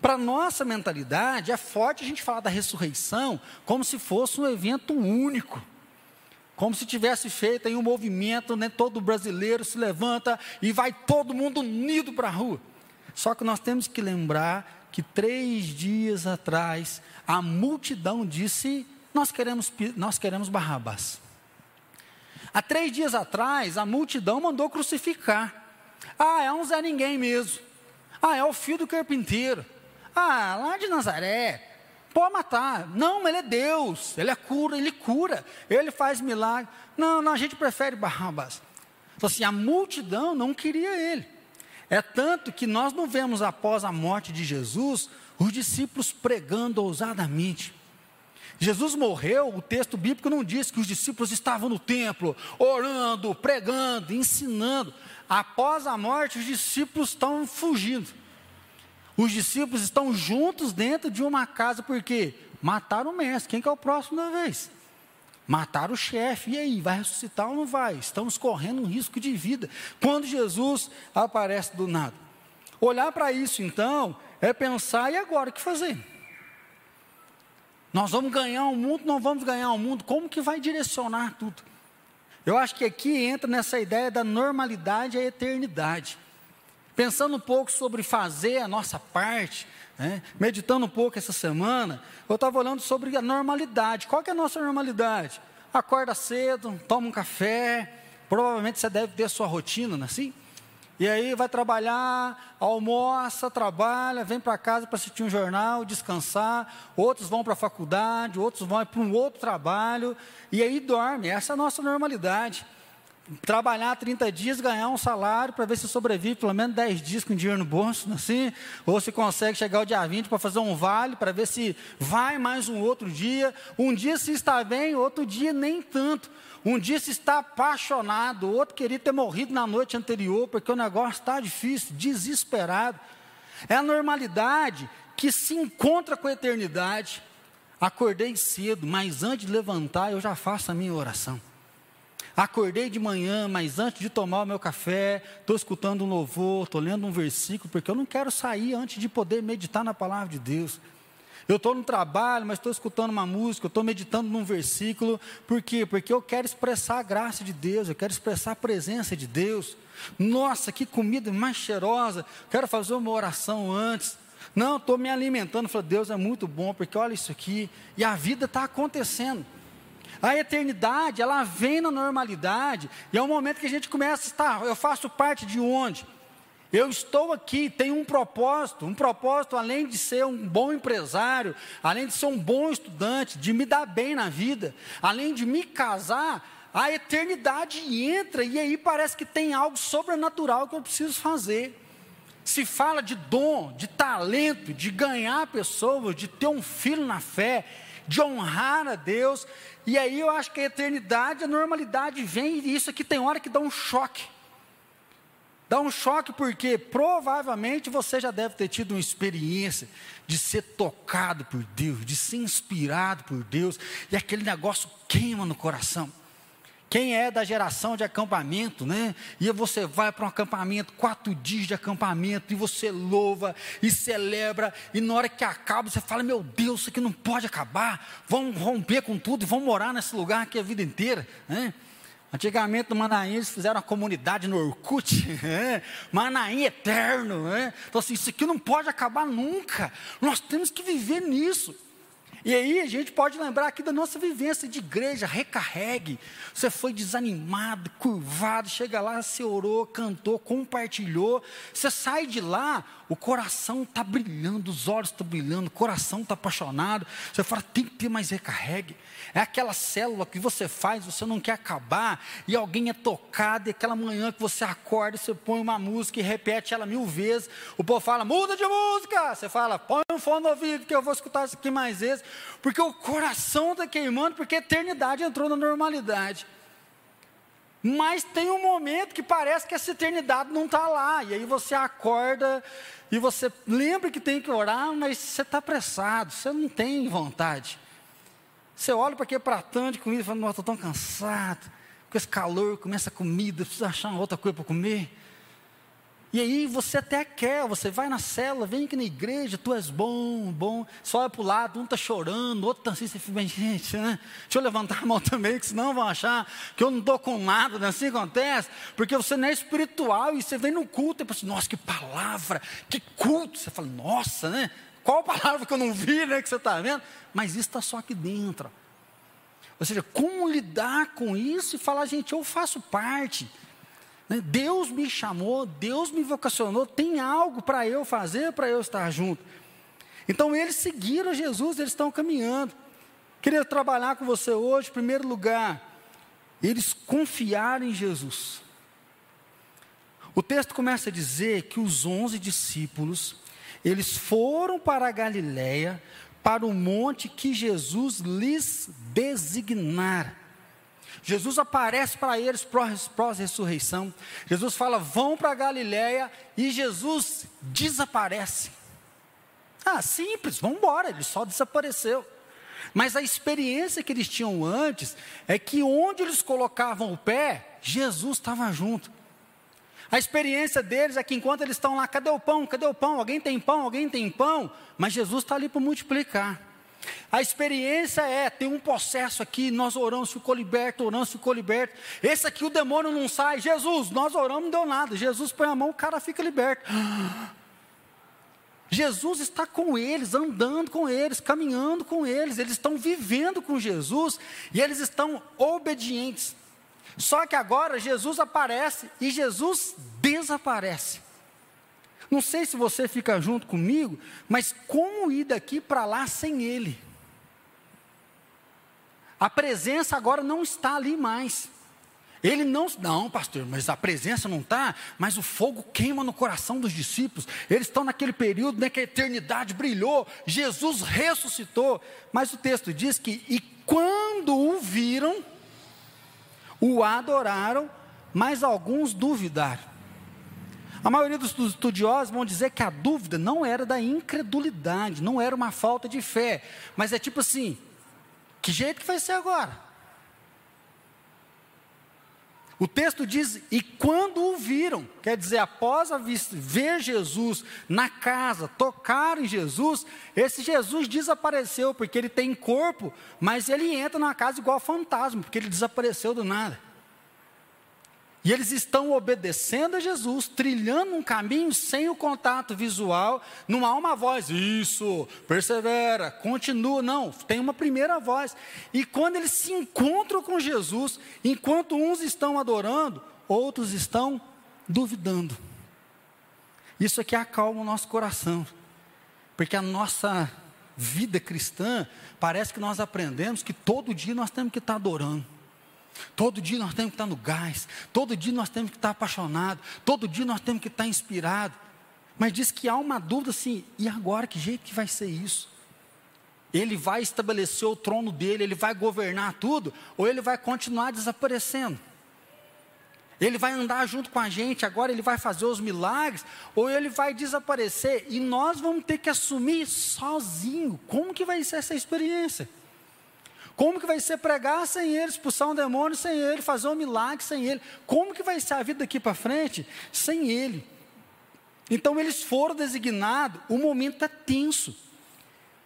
Para nossa mentalidade, é forte a gente falar da ressurreição como se fosse um evento único. Como se tivesse feito aí um movimento, né, todo brasileiro se levanta e vai todo mundo unido para a rua. Só que nós temos que lembrar que três dias atrás, a multidão disse: Nós queremos, nós queremos Barrabás. Há três dias atrás, a multidão mandou crucificar. Ah, é um Zé Ninguém mesmo. Ah, é o filho do carpinteiro. Ah, lá de Nazaré, pode matar. Não, ele é Deus, ele é cura, ele cura, ele faz milagre. Não, não, a gente prefere Barrabás. Então, assim, a multidão não queria ele. É tanto que nós não vemos após a morte de Jesus os discípulos pregando ousadamente. Jesus morreu, o texto bíblico não diz que os discípulos estavam no templo, orando, pregando, ensinando. Após a morte, os discípulos estão fugindo. Os discípulos estão juntos dentro de uma casa, porque mataram o mestre. Quem que é o próximo da vez? Mataram o chefe. E aí, vai ressuscitar ou não vai? Estamos correndo um risco de vida. Quando Jesus aparece do nada. Olhar para isso, então, é pensar, e agora o que fazer? Nós vamos ganhar o um mundo, não vamos ganhar o um mundo, como que vai direcionar tudo? Eu acho que aqui entra nessa ideia da normalidade a eternidade pensando um pouco sobre fazer a nossa parte, né? meditando um pouco essa semana, eu estava olhando sobre a normalidade. Qual que é a nossa normalidade? Acorda cedo, toma um café, provavelmente você deve ter sua rotina, não é assim? E aí vai trabalhar, almoça, trabalha, vem para casa para assistir um jornal, descansar. Outros vão para a faculdade, outros vão para um outro trabalho. E aí dorme. Essa é a nossa normalidade trabalhar 30 dias, ganhar um salário para ver se sobrevive pelo menos 10 dias com dinheiro no bolso, assim, ou se consegue chegar o dia 20 para fazer um vale, para ver se vai mais um outro dia. Um dia se está bem, outro dia nem tanto. Um dia se está apaixonado, outro queria ter morrido na noite anterior, porque o negócio está difícil, desesperado. É a normalidade que se encontra com a eternidade. Acordei cedo, mas antes de levantar eu já faço a minha oração. Acordei de manhã, mas antes de tomar o meu café, estou escutando um louvor, estou lendo um versículo, porque eu não quero sair antes de poder meditar na palavra de Deus. Eu estou no trabalho, mas estou escutando uma música, estou meditando num versículo. Por quê? Porque eu quero expressar a graça de Deus, eu quero expressar a presença de Deus. Nossa, que comida mais cheirosa. Quero fazer uma oração antes. Não, estou me alimentando. Falei, Deus é muito bom, porque olha isso aqui. E a vida está acontecendo. A eternidade, ela vem na normalidade. E é o momento que a gente começa a estar. Eu faço parte de onde? Eu estou aqui, tenho um propósito, um propósito além de ser um bom empresário, além de ser um bom estudante, de me dar bem na vida, além de me casar, a eternidade entra e aí parece que tem algo sobrenatural que eu preciso fazer. Se fala de dom, de talento, de ganhar pessoas, de ter um filho na fé, de honrar a Deus, e aí eu acho que a eternidade, a normalidade vem e isso aqui tem hora que dá um choque. Dá um choque porque provavelmente você já deve ter tido uma experiência de ser tocado por Deus, de ser inspirado por Deus, e aquele negócio queima no coração. Quem é da geração de acampamento, né? E você vai para um acampamento, quatro dias de acampamento, e você louva e celebra, e na hora que acaba, você fala: Meu Deus, isso aqui não pode acabar, vamos romper com tudo e vamos morar nesse lugar aqui a vida inteira, né? Antigamente no Manaim eles fizeram uma comunidade no Orkut, *laughs* é, Manaim eterno. É. Então assim, isso aqui não pode acabar nunca. Nós temos que viver nisso. E aí a gente pode lembrar aqui da nossa vivência de igreja, recarregue. Você foi desanimado, curvado, chega lá, você orou, cantou, compartilhou. Você sai de lá, o coração está brilhando, os olhos estão brilhando, o coração está apaixonado. Você fala, tem que ter mais recarregue. É aquela célula que você faz, você não quer acabar, e alguém é tocado, e aquela manhã que você acorda, você põe uma música e repete ela mil vezes. O povo fala, muda de música. Você fala, põe um fone no ouvido, que eu vou escutar isso aqui mais vezes. Porque o coração está queimando, porque a eternidade entrou na normalidade. Mas tem um momento que parece que essa eternidade não está lá. E aí você acorda e você lembra que tem que orar, mas você está apressado, você não tem vontade. Você olha para aquele pratão de comida e fala, estou tão cansado. Com esse calor, começa a comida, precisa achar outra coisa para comer. E aí você até quer, você vai na cela, vem aqui na igreja, tu és bom, bom, só olha para o lado, um está chorando, outro está assim, você fica gente, né? Deixa eu levantar a mão *laughs* também, que senão vão achar que eu não estou com nada, né? assim acontece, porque você não é espiritual e você vem no culto e pensa, nossa, que palavra, que culto, você fala, nossa, né? Qual palavra que eu não vi, né, que você está vendo? Mas isso está só aqui dentro. Ou seja, como lidar com isso e falar, gente, eu faço parte. Né? Deus me chamou, Deus me vocacionou, tem algo para eu fazer, para eu estar junto. Então eles seguiram Jesus, eles estão caminhando. Queria trabalhar com você hoje, em primeiro lugar, eles confiaram em Jesus. O texto começa a dizer que os onze discípulos, eles foram para a Galiléia, para o monte que Jesus lhes designar. Jesus aparece para eles pós-ressurreição. Jesus fala: vão para Galiléia e Jesus desaparece. Ah, simples, vamos embora, ele só desapareceu. Mas a experiência que eles tinham antes é que onde eles colocavam o pé, Jesus estava junto. A experiência deles é que enquanto eles estão lá, cadê o pão? Cadê o pão? Alguém tem pão? Alguém tem pão? Mas Jesus está ali para multiplicar. A experiência é, tem um processo aqui, nós oramos, ficou liberto, oramos, ficou liberto. Esse aqui o demônio não sai. Jesus, nós oramos, não deu nada. Jesus põe a mão, o cara fica liberto. *gasps* Jesus está com eles, andando com eles, caminhando com eles, eles estão vivendo com Jesus e eles estão obedientes. Só que agora Jesus aparece e Jesus desaparece. Não sei se você fica junto comigo, mas como ir daqui para lá sem Ele? A presença agora não está ali mais. Ele não, não, pastor, mas a presença não está, mas o fogo queima no coração dos discípulos. Eles estão naquele período né, que a eternidade brilhou, Jesus ressuscitou. Mas o texto diz que, e quando o viram, o adoraram, mas alguns duvidaram. A maioria dos estudiosos vão dizer que a dúvida não era da incredulidade, não era uma falta de fé, mas é tipo assim: que jeito que vai ser agora? O texto diz: e quando o viram, quer dizer, após vista, ver Jesus na casa, tocar em Jesus, esse Jesus desapareceu, porque ele tem corpo, mas ele entra na casa igual fantasma, porque ele desapareceu do nada. E eles estão obedecendo a Jesus, trilhando um caminho sem o contato visual, não há uma voz, isso, persevera, continua, não, tem uma primeira voz. E quando eles se encontram com Jesus, enquanto uns estão adorando, outros estão duvidando. Isso aqui acalma o nosso coração, porque a nossa vida cristã, parece que nós aprendemos que todo dia nós temos que estar adorando. Todo dia nós temos que estar no gás, todo dia nós temos que estar apaixonado, todo dia nós temos que estar inspirado. Mas diz que há uma dúvida assim, e agora que jeito que vai ser isso? Ele vai estabelecer o trono dele, ele vai governar tudo, ou ele vai continuar desaparecendo? Ele vai andar junto com a gente, agora ele vai fazer os milagres, ou ele vai desaparecer e nós vamos ter que assumir sozinho. Como que vai ser essa experiência? Como que vai ser pregar sem ele, expulsar um demônio sem ele, fazer um milagre sem ele? Como que vai ser a vida daqui para frente sem ele? Então eles foram designados, o momento é tenso.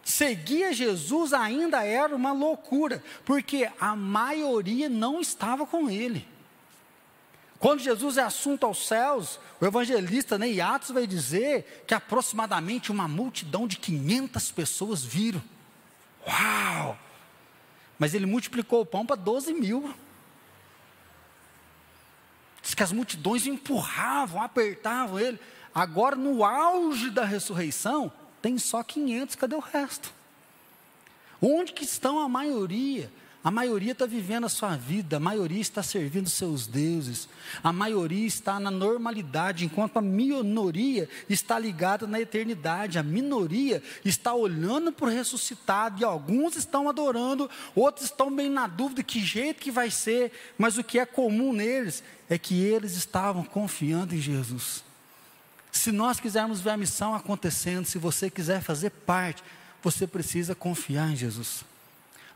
Seguir a Jesus ainda era uma loucura, porque a maioria não estava com ele. Quando Jesus é assunto aos céus, o evangelista né, Atos vai dizer que aproximadamente uma multidão de 500 pessoas viram. Uau! Mas ele multiplicou o pão para 12 mil. Diz que as multidões empurravam, apertavam ele. Agora, no auge da ressurreição, tem só 500, cadê o resto? Onde que estão a maioria? A maioria está vivendo a sua vida, a maioria está servindo seus deuses, a maioria está na normalidade, enquanto a minoria está ligada na eternidade, a minoria está olhando para o ressuscitado, e alguns estão adorando, outros estão bem na dúvida que jeito que vai ser, mas o que é comum neles é que eles estavam confiando em Jesus. Se nós quisermos ver a missão acontecendo, se você quiser fazer parte, você precisa confiar em Jesus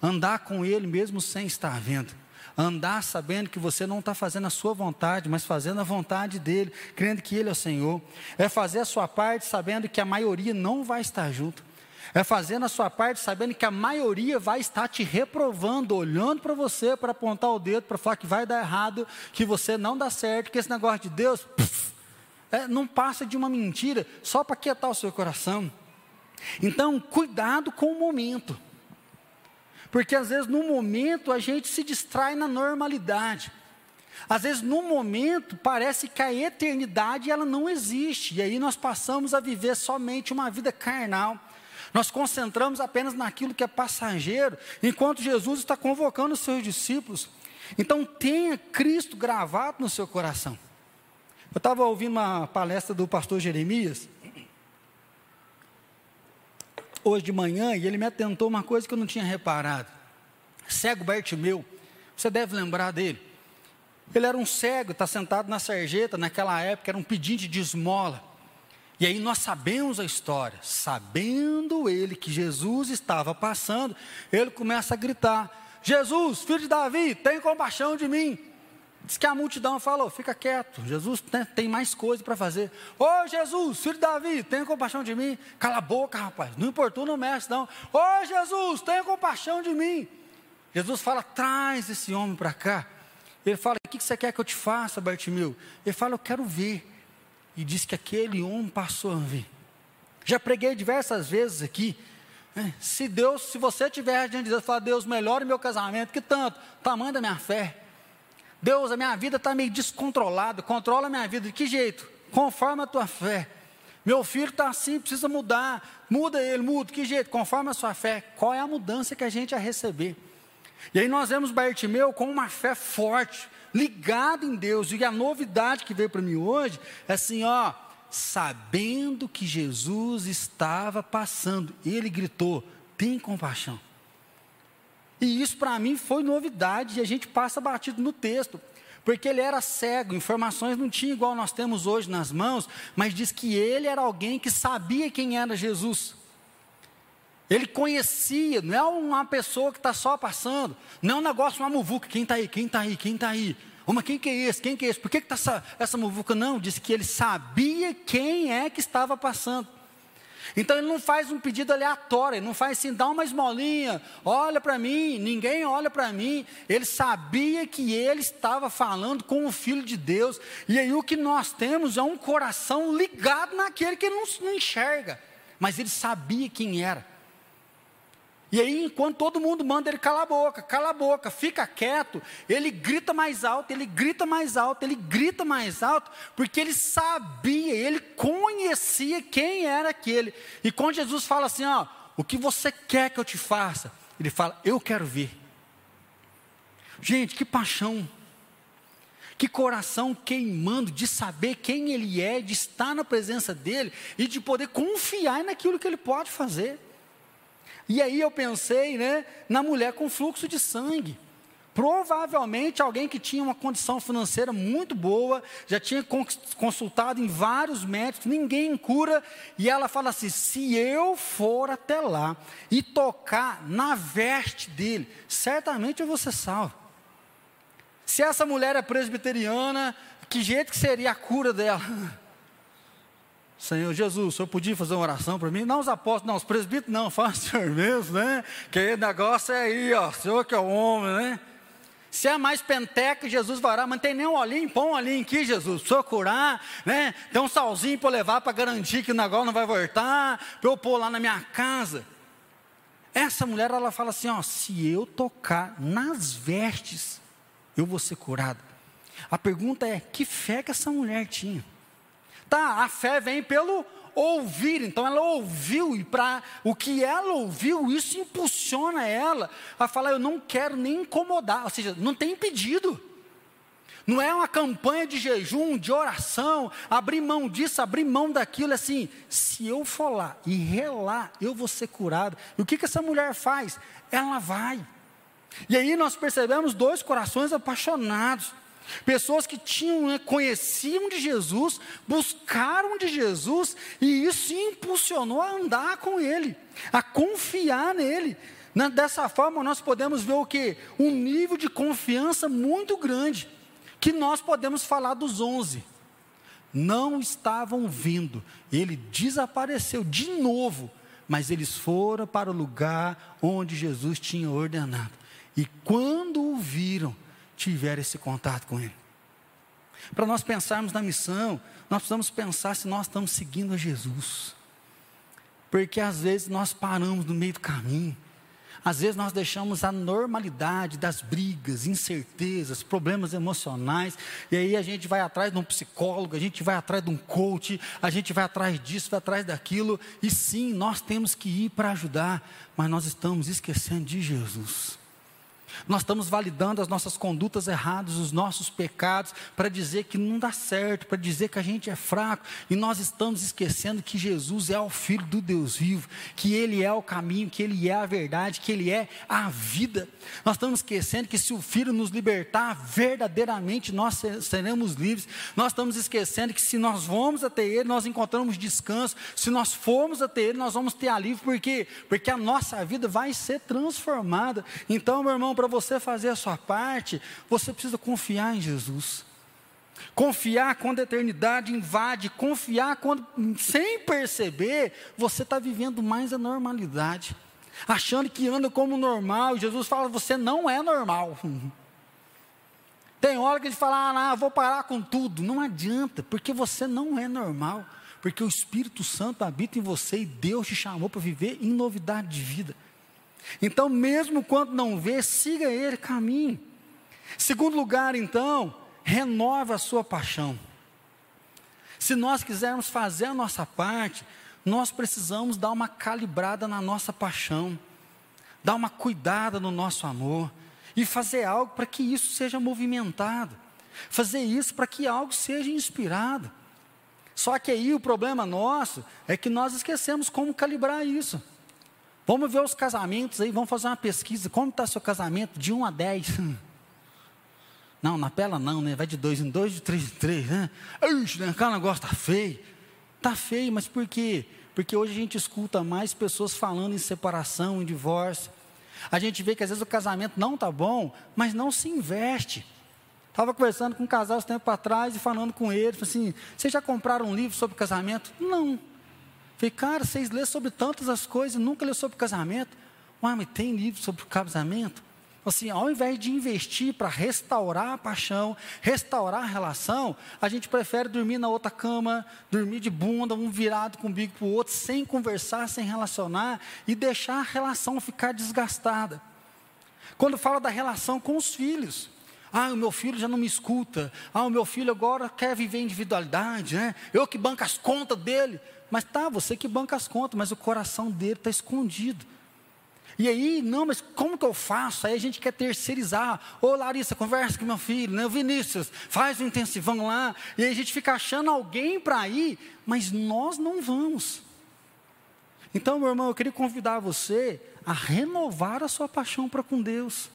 andar com Ele mesmo sem estar vendo. Andar sabendo que você não está fazendo a sua vontade, mas fazendo a vontade dele, crendo que Ele é o Senhor. É fazer a sua parte sabendo que a maioria não vai estar junto. É fazendo a sua parte sabendo que a maioria vai estar te reprovando, olhando para você para apontar o dedo, para falar que vai dar errado, que você não dá certo, que esse negócio de Deus puf, é, não passa de uma mentira só para quietar o seu coração. Então, cuidado com o momento. Porque às vezes no momento a gente se distrai na normalidade. Às vezes no momento parece que a eternidade ela não existe. E aí nós passamos a viver somente uma vida carnal. Nós concentramos apenas naquilo que é passageiro, enquanto Jesus está convocando os seus discípulos. Então tenha Cristo gravado no seu coração. Eu estava ouvindo uma palestra do pastor Jeremias, hoje de manhã e ele me atentou uma coisa que eu não tinha reparado. Cego Bartimeu, você deve lembrar dele. Ele era um cego, está sentado na sarjeta, naquela época era um pedinte de esmola. E aí nós sabemos a história. Sabendo ele que Jesus estava passando, ele começa a gritar: Jesus, filho de Davi, tem compaixão de mim. Diz que a multidão falou: fica quieto, Jesus tem mais coisa para fazer. Ô Jesus, filho de Davi, tenha compaixão de mim. Cala a boca, rapaz, não importuna o mestre, não. Ô Jesus, tenha compaixão de mim. Jesus fala: traz esse homem para cá. Ele fala: o que você quer que eu te faça, Bartimeu? Ele fala: eu quero ver. E diz que aquele homem passou a ver. Já preguei diversas vezes aqui. Né? Se Deus, se você tiver diante de Deus, falar, Deus, melhore meu casamento, que tanto? Tamanho da minha fé. Deus, a minha vida está meio descontrolada, controla a minha vida. De que jeito? Conforme a tua fé. Meu filho está assim, precisa mudar. Muda ele, muda. Que jeito? Conforme a sua fé. Qual é a mudança que a gente vai receber? E aí nós vemos Bartimeu com uma fé forte, ligado em Deus. E a novidade que veio para mim hoje é assim, ó, sabendo que Jesus estava passando, ele gritou: tem compaixão. E isso para mim foi novidade e a gente passa batido no texto. Porque ele era cego, informações não tinha igual nós temos hoje nas mãos, mas diz que ele era alguém que sabia quem era Jesus. Ele conhecia, não é uma pessoa que está só passando, não é um negócio, uma muvuca, quem está aí, quem está aí, quem está aí. mas quem que é esse? Quem que é esse? Por que está essa, essa muvuca? Não, disse que ele sabia quem é que estava passando. Então ele não faz um pedido aleatório, ele não faz assim, dá uma esmolinha, olha para mim, ninguém olha para mim. Ele sabia que ele estava falando com o Filho de Deus. E aí o que nós temos é um coração ligado naquele que ele não, não enxerga. Mas ele sabia quem era. E aí, enquanto todo mundo manda ele calar a boca, cala a boca, fica quieto, ele grita mais alto, ele grita mais alto, ele grita mais alto, porque ele sabia, ele conhecia quem era aquele. E quando Jesus fala assim: ó, o que você quer que eu te faça? Ele fala: eu quero ver. Gente, que paixão, que coração queimando de saber quem ele é, de estar na presença dele e de poder confiar naquilo que ele pode fazer. E aí eu pensei, né, na mulher com fluxo de sangue. Provavelmente alguém que tinha uma condição financeira muito boa, já tinha consultado em vários médicos, ninguém cura, e ela fala assim: se eu for até lá e tocar na veste dele, certamente eu vou ser salvo. Se essa mulher é presbiteriana, que jeito que seria a cura dela? *laughs* Senhor Jesus, o senhor podia fazer uma oração para mim? Não os apóstolos, não, os presbíteros não, *laughs* faz o senhor mesmo, né? Que negócio é aí, ó, o senhor que é o homem, né? Se é mais penteca, Jesus vai orar, mas não tem nem um olhinho, põe um olhinho aqui, Jesus, para curar, né? Tem um salzinho para levar para garantir que o negócio não vai voltar, para eu pôr lá na minha casa. Essa mulher, ela fala assim: ó, se eu tocar nas vestes, eu vou ser curada. A pergunta é: que fé que essa mulher tinha? Tá, a fé vem pelo ouvir, então ela ouviu, e para o que ela ouviu, isso impulsiona ela a falar: eu não quero nem incomodar, ou seja, não tem pedido. Não é uma campanha de jejum, de oração, abrir mão disso, abrir mão daquilo, assim, se eu for lá e relar, eu vou ser curado. E o que, que essa mulher faz? Ela vai. E aí nós percebemos dois corações apaixonados. Pessoas que tinham, né, conheciam de Jesus, buscaram de Jesus, e isso impulsionou a andar com Ele, a confiar nele. Dessa forma, nós podemos ver o que? Um nível de confiança muito grande, que nós podemos falar dos onze. Não estavam vindo, ele desapareceu de novo, mas eles foram para o lugar onde Jesus tinha ordenado. E quando o viram, tiver esse contato com Ele. Para nós pensarmos na missão, nós precisamos pensar se nós estamos seguindo a Jesus. Porque às vezes nós paramos no meio do caminho. Às vezes nós deixamos a normalidade das brigas, incertezas, problemas emocionais, e aí a gente vai atrás de um psicólogo, a gente vai atrás de um coach, a gente vai atrás disso, vai atrás daquilo, e sim, nós temos que ir para ajudar, mas nós estamos esquecendo de Jesus. Nós estamos validando as nossas condutas erradas, os nossos pecados, para dizer que não dá certo, para dizer que a gente é fraco, e nós estamos esquecendo que Jesus é o Filho do Deus vivo, que Ele é o caminho, que Ele é a verdade, que Ele é a vida. Nós estamos esquecendo que se o Filho nos libertar, verdadeiramente nós seremos livres. Nós estamos esquecendo que se nós vamos até Ele, nós encontramos descanso. Se nós formos até Ele, nós vamos ter alívio, por quê? Porque a nossa vida vai ser transformada. Então, meu irmão, para você fazer a sua parte, você precisa confiar em Jesus. Confiar quando a eternidade invade, confiar quando, sem perceber, você está vivendo mais a normalidade, achando que anda como normal. Jesus fala: você não é normal. *laughs* Tem hora que gente fala: ah, não, vou parar com tudo. Não adianta, porque você não é normal. Porque o Espírito Santo habita em você e Deus te chamou para viver em novidade de vida. Então, mesmo quando não vê, siga ele, caminhe. Segundo lugar, então, renova a sua paixão. Se nós quisermos fazer a nossa parte, nós precisamos dar uma calibrada na nossa paixão, dar uma cuidada no nosso amor e fazer algo para que isso seja movimentado, fazer isso para que algo seja inspirado. Só que aí o problema nosso é que nós esquecemos como calibrar isso. Vamos ver os casamentos aí, vamos fazer uma pesquisa. Como está seu casamento de 1 a 10? *laughs* Não, na pela não, né? Vai de 2 em 2, de 3 em 3, né? Ixi, né? Aquele negócio está feio. Está feio, mas por quê? Porque hoje a gente escuta mais pessoas falando em separação, em divórcio. A gente vê que às vezes o casamento não está bom, mas não se investe. Estava conversando com um casal esse tempo atrás e falando com eles, assim, vocês já compraram um livro sobre casamento? Não. Falei, cara, vocês lêem sobre tantas as coisas, nunca lêem sobre casamento. Ué, mas tem livro sobre casamento? Assim, ao invés de investir para restaurar a paixão, restaurar a relação, a gente prefere dormir na outra cama, dormir de bunda, um virado com o bico para o outro, sem conversar, sem relacionar e deixar a relação ficar desgastada. Quando fala da relação com os filhos, ah, o meu filho já não me escuta. Ah, o meu filho agora quer viver individualidade, né? Eu que banco as contas dele. Mas tá, você que banca as contas, mas o coração dele está escondido. E aí, não, mas como que eu faço? Aí a gente quer terceirizar. Ô Larissa, conversa com meu filho, né? O Vinícius, faz o um intensivão lá. E aí a gente fica achando alguém para ir, mas nós não vamos. Então, meu irmão, eu queria convidar você a renovar a sua paixão para com Deus.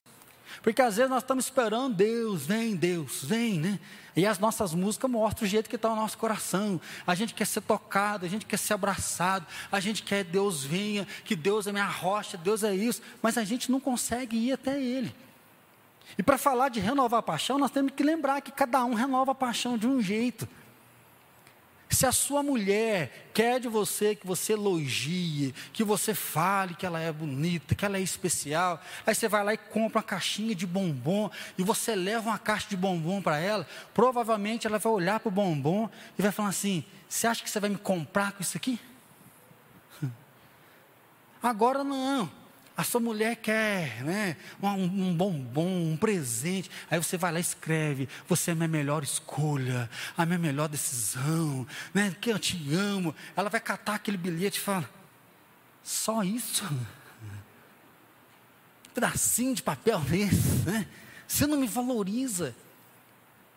Porque às vezes nós estamos esperando, Deus, vem, Deus, vem, né? E as nossas músicas mostram o jeito que está o nosso coração. A gente quer ser tocado, a gente quer ser abraçado, a gente quer que Deus venha, que Deus é minha rocha, Deus é isso, mas a gente não consegue ir até Ele. E para falar de renovar a paixão, nós temos que lembrar que cada um renova a paixão de um jeito. Se a sua mulher quer de você que você elogie, que você fale que ela é bonita, que ela é especial, aí você vai lá e compra uma caixinha de bombom e você leva uma caixa de bombom para ela, provavelmente ela vai olhar para o bombom e vai falar assim: Você acha que você vai me comprar com isso aqui? *laughs* Agora não. A sua mulher quer né, um, um bombom, um presente. Aí você vai lá e escreve: Você é a minha melhor escolha, a minha melhor decisão, né, que eu te amo. Ela vai catar aquele bilhete e fala: Só isso? Um pedacinho de papel *laughs* desse, né? Você não me valoriza.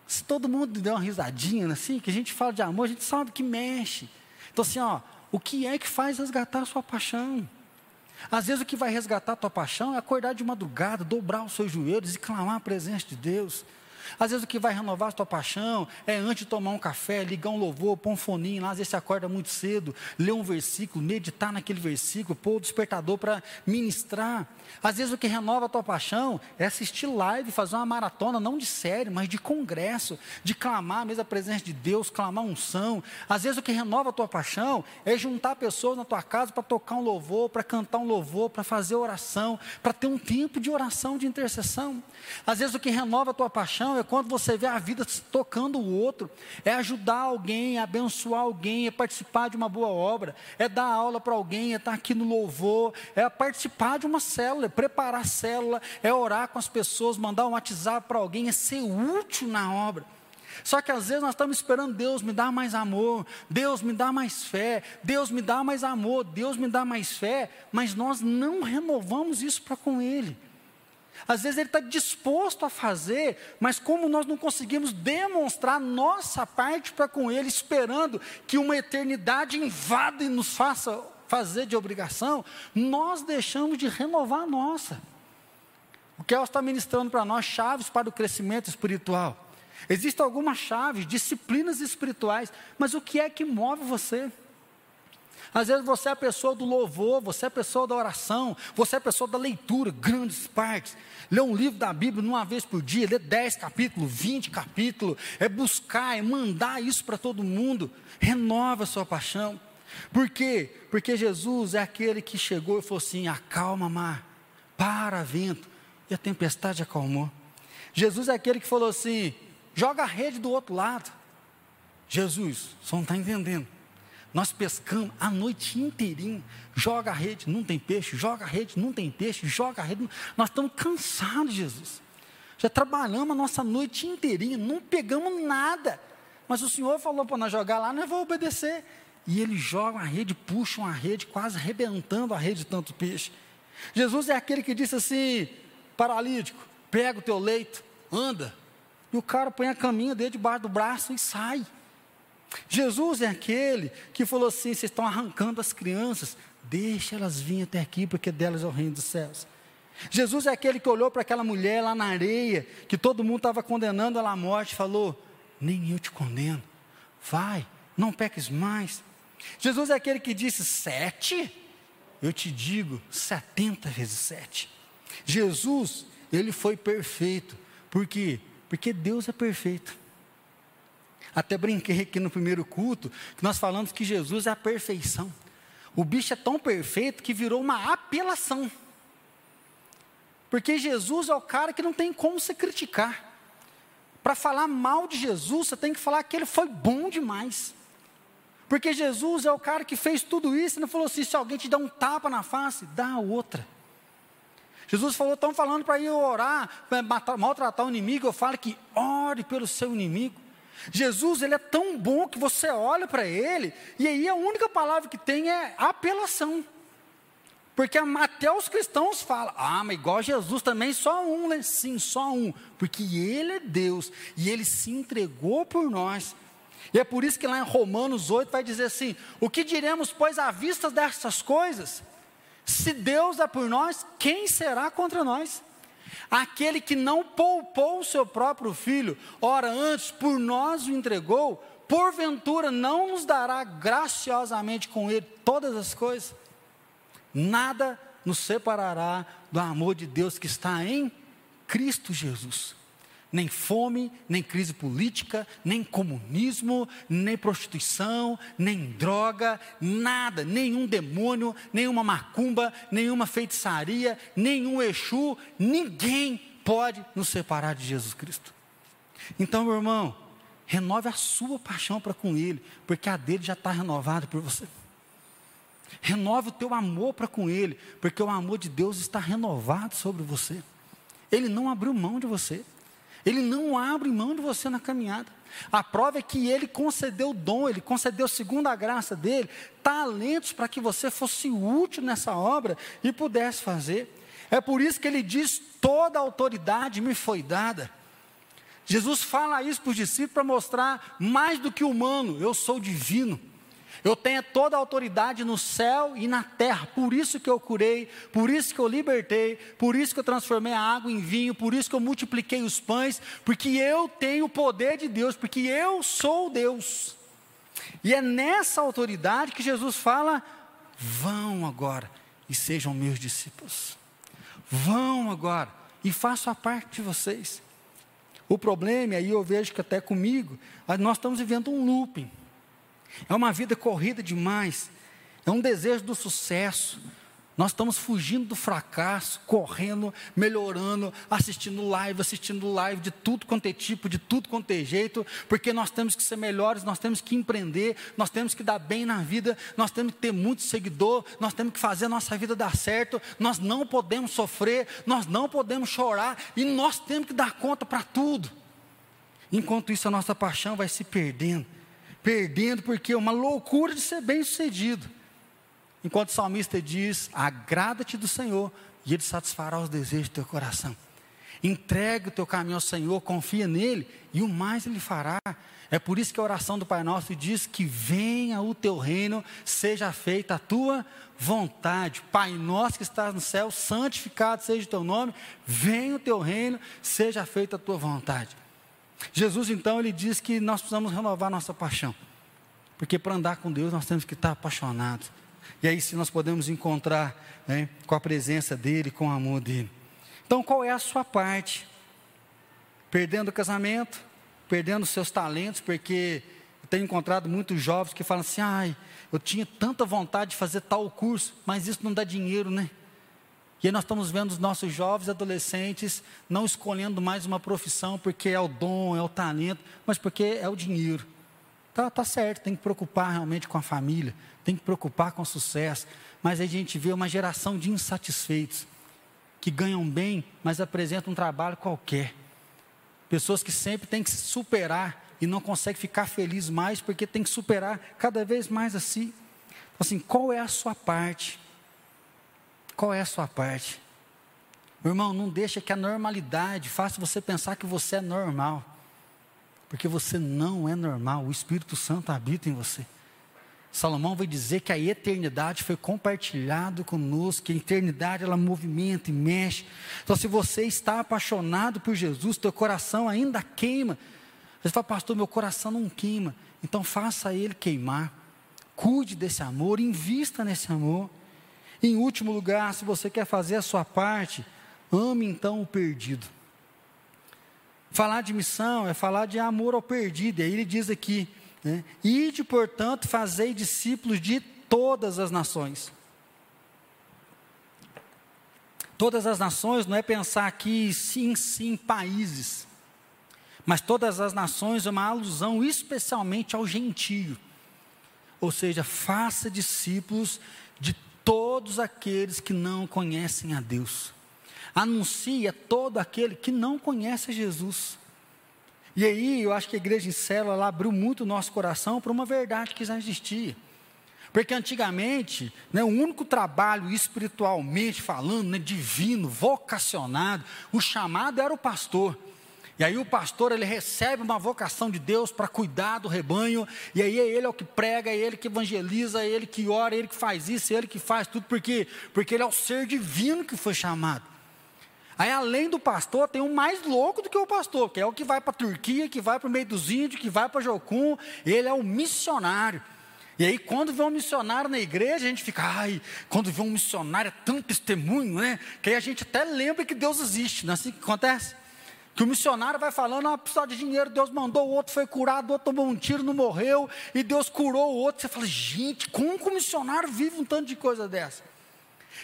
Se todo mundo der uma risadinha assim, que a gente fala de amor, a gente sabe que mexe. Então, assim, ó, o que é que faz resgatar a sua paixão? Às vezes o que vai resgatar a tua paixão é acordar de madrugada, dobrar os seus joelhos e clamar a presença de Deus. Às vezes o que vai renovar a tua paixão é antes de tomar um café, ligar um louvor, pôr um foninho lá, às vezes você acorda muito cedo, ler um versículo, meditar naquele versículo, pôr o despertador para ministrar. Às vezes o que renova a tua paixão é assistir live, fazer uma maratona, não de série, mas de congresso, de clamar mesmo a presença de Deus, clamar unção. Às vezes o que renova a tua paixão é juntar pessoas na tua casa para tocar um louvor, para cantar um louvor, para fazer oração, para ter um tempo de oração, de intercessão. Às vezes o que renova a tua paixão é quando você vê a vida tocando o outro, é ajudar alguém, é abençoar alguém, é participar de uma boa obra, é dar aula para alguém, é estar aqui no louvor, é participar de uma célula, é preparar a célula, é orar com as pessoas, mandar um WhatsApp para alguém, é ser útil na obra. Só que às vezes nós estamos esperando Deus me dar mais amor, Deus me dá mais fé, Deus me dá mais amor, Deus me dá mais fé, mas nós não renovamos isso para com Ele. Às vezes ele está disposto a fazer, mas como nós não conseguimos demonstrar nossa parte para com ele, esperando que uma eternidade invada e nos faça fazer de obrigação, nós deixamos de renovar a nossa. O que está ministrando para nós chaves para o crescimento espiritual. Existem algumas chaves, disciplinas espirituais, mas o que é que move você? Às vezes você é a pessoa do louvor, você é a pessoa da oração, você é a pessoa da leitura, grandes partes. Ler um livro da Bíblia uma vez por dia, ler 10 capítulos, 20 capítulos, é buscar, é mandar isso para todo mundo. Renova a sua paixão. Por quê? Porque Jesus é aquele que chegou e falou assim: acalma mar, para vento, e a tempestade acalmou. Jesus é aquele que falou assim: joga a rede do outro lado. Jesus, você não está entendendo. Nós pescamos a noite inteirinha, joga a rede, não tem peixe, joga a rede, não tem peixe, joga a rede. Nós estamos cansados, Jesus. Já trabalhamos a nossa noite inteirinha, não pegamos nada. Mas o Senhor falou para nós jogar lá, nós vamos obedecer. E ele joga a rede, puxa uma rede, quase arrebentando a rede de tanto peixe. Jesus é aquele que disse assim: paralítico, pega o teu leito, anda. E o cara põe a caminha dele debaixo do braço e sai. Jesus é aquele que falou assim: vocês estão arrancando as crianças, deixa elas virem até aqui, porque delas é o reino dos céus. Jesus é aquele que olhou para aquela mulher lá na areia, que todo mundo estava condenando ela à morte, falou: Nem eu te condeno, vai, não peques mais. Jesus é aquele que disse: Sete? Eu te digo, setenta vezes sete. Jesus, ele foi perfeito, porque Porque Deus é perfeito. Até brinquei aqui no primeiro culto, que nós falamos que Jesus é a perfeição. O bicho é tão perfeito que virou uma apelação. Porque Jesus é o cara que não tem como se criticar. Para falar mal de Jesus, você tem que falar que ele foi bom demais. Porque Jesus é o cara que fez tudo isso e não falou assim: se alguém te dá um tapa na face, dá outra. Jesus falou: estão falando para ir orar, maltratar o inimigo. Eu falo que ore pelo seu inimigo. Jesus, ele é tão bom que você olha para ele, e aí a única palavra que tem é apelação. Porque até os cristãos falam, ah, mas igual Jesus também, só um, né? Sim, só um. Porque Ele é Deus e Ele se entregou por nós. E é por isso que lá em Romanos 8 vai dizer assim: o que diremos, pois, à vista dessas coisas? Se Deus é por nós, quem será contra nós? Aquele que não poupou o seu próprio filho, ora antes por nós o entregou, porventura não nos dará graciosamente com ele todas as coisas? nada nos separará do amor de Deus que está em Cristo Jesus. Nem fome, nem crise política, nem comunismo, nem prostituição, nem droga, nada, nenhum demônio, nenhuma macumba, nenhuma feitiçaria, nenhum Exu, ninguém pode nos separar de Jesus Cristo. Então, meu irmão, renove a sua paixão para com Ele, porque a dele já está renovada por você. Renove o teu amor para com Ele, porque o amor de Deus está renovado sobre você. Ele não abriu mão de você. Ele não abre mão de você na caminhada. A prova é que ele concedeu dom, ele concedeu, segundo a graça dele, talentos para que você fosse útil nessa obra e pudesse fazer. É por isso que ele diz: toda autoridade me foi dada. Jesus fala isso para os discípulos para mostrar mais do que humano, eu sou divino. Eu tenho toda a autoridade no céu e na terra, por isso que eu curei, por isso que eu libertei, por isso que eu transformei a água em vinho, por isso que eu multipliquei os pães, porque eu tenho o poder de Deus, porque eu sou Deus. E é nessa autoridade que Jesus fala: vão agora e sejam meus discípulos. Vão agora e façam a parte de vocês. O problema, aí eu vejo que até comigo, nós estamos vivendo um looping. É uma vida corrida demais. É um desejo do sucesso. Nós estamos fugindo do fracasso, correndo, melhorando, assistindo live, assistindo live de tudo quanto é tipo, de tudo quanto é jeito, porque nós temos que ser melhores, nós temos que empreender, nós temos que dar bem na vida, nós temos que ter muito seguidor, nós temos que fazer a nossa vida dar certo, nós não podemos sofrer, nós não podemos chorar e nós temos que dar conta para tudo. Enquanto isso, a nossa paixão vai se perdendo perdendo, porque é uma loucura de ser bem sucedido. Enquanto o salmista diz: agrada-te do Senhor, e Ele satisfará os desejos do teu coração. Entregue o teu caminho ao Senhor, confia nele, e o mais Ele fará. É por isso que a oração do Pai Nosso diz que venha o teu reino, seja feita a tua vontade. Pai nosso que estás no céu, santificado seja o teu nome, venha o teu reino, seja feita a tua vontade. Jesus então ele diz que nós precisamos renovar nossa paixão. Porque para andar com Deus nós temos que estar apaixonados. E aí se nós podemos encontrar né, com a presença dEle, com o amor dEle. Então qual é a sua parte? Perdendo o casamento, perdendo os seus talentos, porque eu tenho encontrado muitos jovens que falam assim, ai, eu tinha tanta vontade de fazer tal curso, mas isso não dá dinheiro, né? E aí nós estamos vendo os nossos jovens adolescentes não escolhendo mais uma profissão porque é o dom, é o talento, mas porque é o dinheiro. Tá, tá certo, tem que preocupar realmente com a família, tem que preocupar com o sucesso. Mas aí a gente vê uma geração de insatisfeitos, que ganham bem, mas apresentam um trabalho qualquer. Pessoas que sempre têm que se superar e não conseguem ficar felizes mais porque tem que superar cada vez mais a si. Assim, qual é a sua parte? Qual é a sua parte? Meu irmão, não deixa que a normalidade faça você pensar que você é normal. Porque você não é normal, o Espírito Santo habita em você. Salomão vai dizer que a eternidade foi compartilhado conosco, que a eternidade ela movimenta e mexe. Então, se você está apaixonado por Jesus, teu coração ainda queima. Você fala, pastor, meu coração não queima. Então, faça ele queimar. Cuide desse amor, invista nesse amor. Em último lugar, se você quer fazer a sua parte, ame então o perdido. Falar de missão é falar de amor ao perdido. E aí ele diz aqui: né, Ide, portanto, fazei discípulos de todas as nações. Todas as nações não é pensar aqui sim, sim, países. Mas todas as nações é uma alusão especialmente ao gentio. Ou seja, faça discípulos todos aqueles que não conhecem a Deus. Anuncie a todo aquele que não conhece Jesus. E aí, eu acho que a igreja em célula abriu muito o nosso coração para uma verdade que já existia. Porque antigamente, né, o único trabalho espiritualmente falando, né, divino, vocacionado, o chamado era o pastor. E aí o pastor ele recebe uma vocação de Deus para cuidar do rebanho, e aí é ele é o que prega, é ele que evangeliza, é ele que ora, é ele que faz isso, é ele que faz tudo, por quê? Porque ele é o ser divino que foi chamado. Aí além do pastor, tem um mais louco do que o pastor, que é o que vai para a Turquia, que vai para o meio dos índios, que vai para Jocum, ele é o missionário. E aí, quando vê um missionário na igreja, a gente fica, ai, quando vê um missionário é tanto testemunho, né? Que aí a gente até lembra que Deus existe, não é assim que acontece? Que o missionário vai falando, ah, precisa de dinheiro, Deus mandou, o outro foi curado, o outro tomou um tiro, não morreu, e Deus curou o outro. Você fala, gente, como que o missionário vive um tanto de coisa dessa?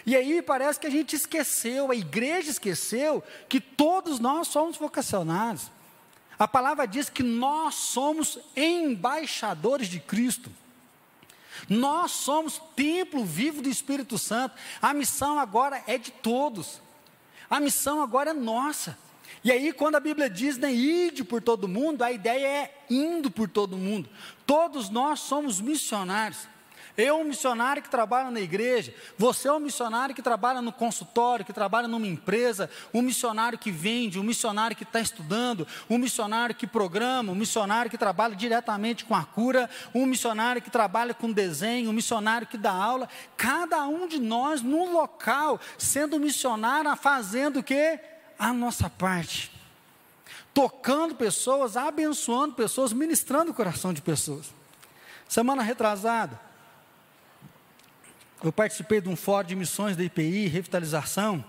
E aí parece que a gente esqueceu, a igreja esqueceu, que todos nós somos vocacionados. A palavra diz que nós somos embaixadores de Cristo. Nós somos templo vivo do Espírito Santo. A missão agora é de todos. A missão agora é nossa. E aí, quando a Bíblia diz, né, ide por todo mundo, a ideia é indo por todo mundo. Todos nós somos missionários. Eu, um missionário que trabalha na igreja, você é um missionário que trabalha no consultório, que trabalha numa empresa, um missionário que vende, um missionário que está estudando, um missionário que programa, um missionário que trabalha diretamente com a cura, um missionário que trabalha com desenho, um missionário que dá aula. Cada um de nós num local, sendo missionário, fazendo o quê? A nossa parte. Tocando pessoas, abençoando pessoas, ministrando o coração de pessoas. Semana retrasada, eu participei de um fórum de missões da IPI, revitalização,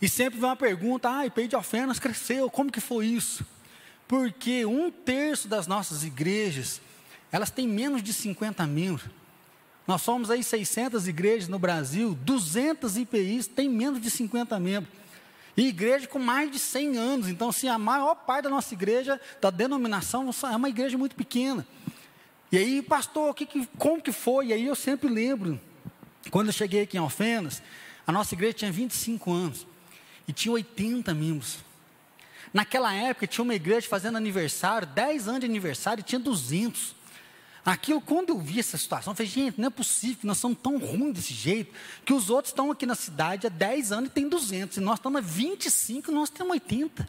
e sempre vem uma pergunta: ah, IPI de Alfenas cresceu, como que foi isso? Porque um terço das nossas igrejas, elas têm menos de 50 membros. Nós somos aí 600 igrejas no Brasil, 200 IPIs têm menos de 50 membros. E igreja com mais de 100 anos. Então, assim, a maior parte da nossa igreja, da denominação, é uma igreja muito pequena. E aí, pastor, que, que, como que foi? E aí eu sempre lembro quando eu cheguei aqui em Alfenas, a nossa igreja tinha 25 anos e tinha 80 membros. Naquela época tinha uma igreja fazendo aniversário, 10 anos de aniversário, e tinha 200. Aquilo, quando eu vi essa situação, eu falei, gente, não é possível nós somos tão ruins desse jeito, que os outros estão aqui na cidade há 10 anos e tem 200, e nós estamos há 25 e nós temos 80. Eu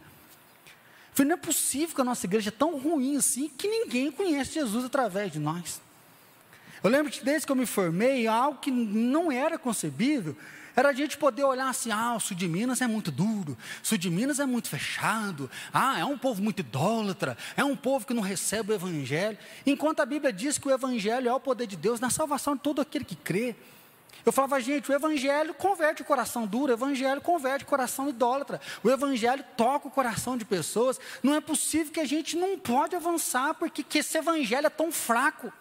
falei, não é possível que a nossa igreja é tão ruim assim, que ninguém conhece Jesus através de nós. Eu lembro que desde que eu me formei, algo que não era concebível, era a gente poder olhar assim, ah, o sul de Minas é muito duro, o sul de Minas é muito fechado, ah, é um povo muito idólatra, é um povo que não recebe o Evangelho, enquanto a Bíblia diz que o Evangelho é o poder de Deus na salvação de todo aquele que crê. Eu falava, gente, o Evangelho converte o coração duro, o Evangelho converte o coração idólatra, o Evangelho toca o coração de pessoas. Não é possível que a gente não pode avançar, porque esse Evangelho é tão fraco.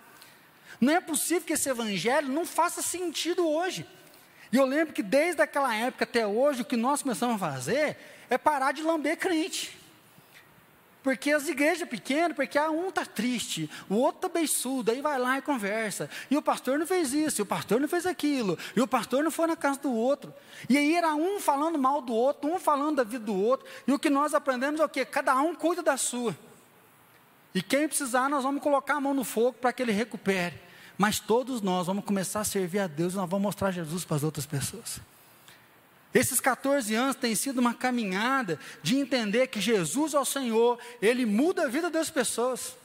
Não é possível que esse evangelho não faça sentido hoje. E eu lembro que desde aquela época até hoje, o que nós começamos a fazer é parar de lamber crente. Porque as igrejas pequenas, porque ah, um está triste, o outro está beiçudo, aí vai lá e conversa. E o pastor não fez isso, e o pastor não fez aquilo, e o pastor não foi na casa do outro. E aí era um falando mal do outro, um falando da vida do outro. E o que nós aprendemos é o quê? Cada um cuida da sua. E quem precisar, nós vamos colocar a mão no fogo para que ele recupere. Mas todos nós vamos começar a servir a Deus e nós vamos mostrar Jesus para as outras pessoas. Esses 14 anos tem sido uma caminhada de entender que Jesus é o Senhor, Ele muda a vida das pessoas.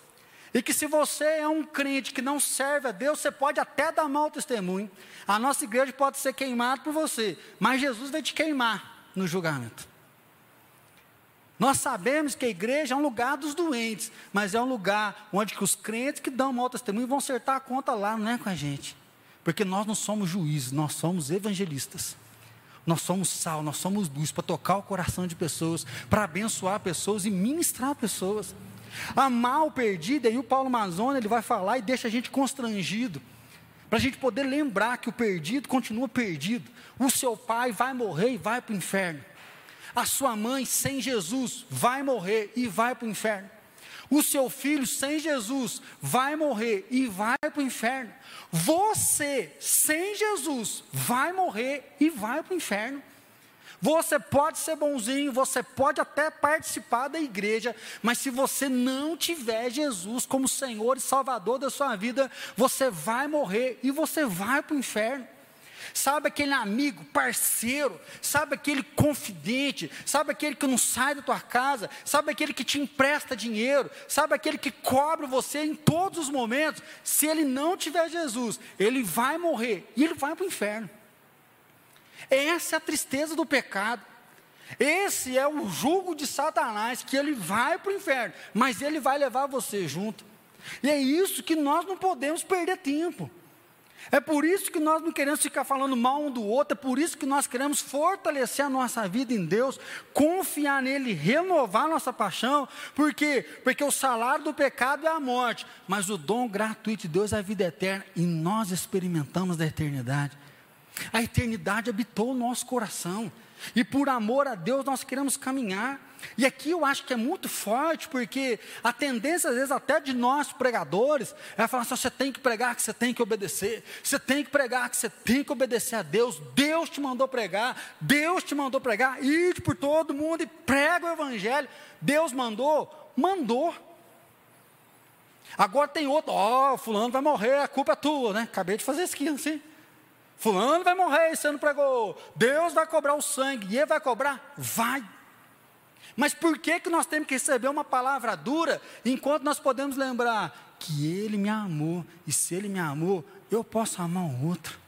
E que se você é um crente que não serve a Deus, você pode até dar mau testemunho. A nossa igreja pode ser queimada por você, mas Jesus vai te queimar no julgamento. Nós sabemos que a igreja é um lugar dos doentes, mas é um lugar onde os crentes que dão mau testemunho vão acertar a conta lá, não é com a gente. Porque nós não somos juízes, nós somos evangelistas. Nós somos sal, nós somos luz para tocar o coração de pessoas, para abençoar pessoas e ministrar pessoas. Amar o perdido, aí o Paulo Mazona ele vai falar e deixa a gente constrangido, para a gente poder lembrar que o perdido continua perdido. O seu pai vai morrer e vai para o inferno. A sua mãe sem Jesus vai morrer e vai para o inferno. O seu filho sem Jesus vai morrer e vai para o inferno. Você sem Jesus vai morrer e vai para o inferno. Você pode ser bonzinho, você pode até participar da igreja, mas se você não tiver Jesus como Senhor e Salvador da sua vida, você vai morrer e você vai para o inferno sabe aquele amigo, parceiro, sabe aquele confidente, sabe aquele que não sai da tua casa, sabe aquele que te empresta dinheiro, sabe aquele que cobre você em todos os momentos. Se ele não tiver Jesus, ele vai morrer e ele vai para o inferno. Essa é a tristeza do pecado. Esse é o jugo de Satanás, que ele vai para o inferno, mas ele vai levar você junto. E é isso que nós não podemos perder tempo. É por isso que nós não queremos ficar falando mal um do outro, é por isso que nós queremos fortalecer a nossa vida em Deus, confiar nele, renovar nossa paixão, por quê? Porque o salário do pecado é a morte, mas o dom gratuito de Deus é a vida eterna, e nós experimentamos da eternidade. A eternidade habitou o nosso coração, e por amor a Deus nós queremos caminhar. E aqui eu acho que é muito forte, porque a tendência, às vezes, até de nós pregadores, é falar assim: você tem que pregar que você tem que obedecer, você tem que pregar que você tem que obedecer a Deus, Deus te mandou pregar, Deus te mandou pregar, ide por todo mundo e prega o Evangelho. Deus mandou? Mandou. Agora tem outro, ó, oh, fulano vai morrer, a culpa é tua, né? Acabei de fazer aqui assim. Fulano vai morrer, você não pregou. Deus vai cobrar o sangue, e ele vai cobrar? Vai. Mas por que, que nós temos que receber uma palavra dura, enquanto nós podemos lembrar que Ele me amou, e se Ele me amou, eu posso amar um outro.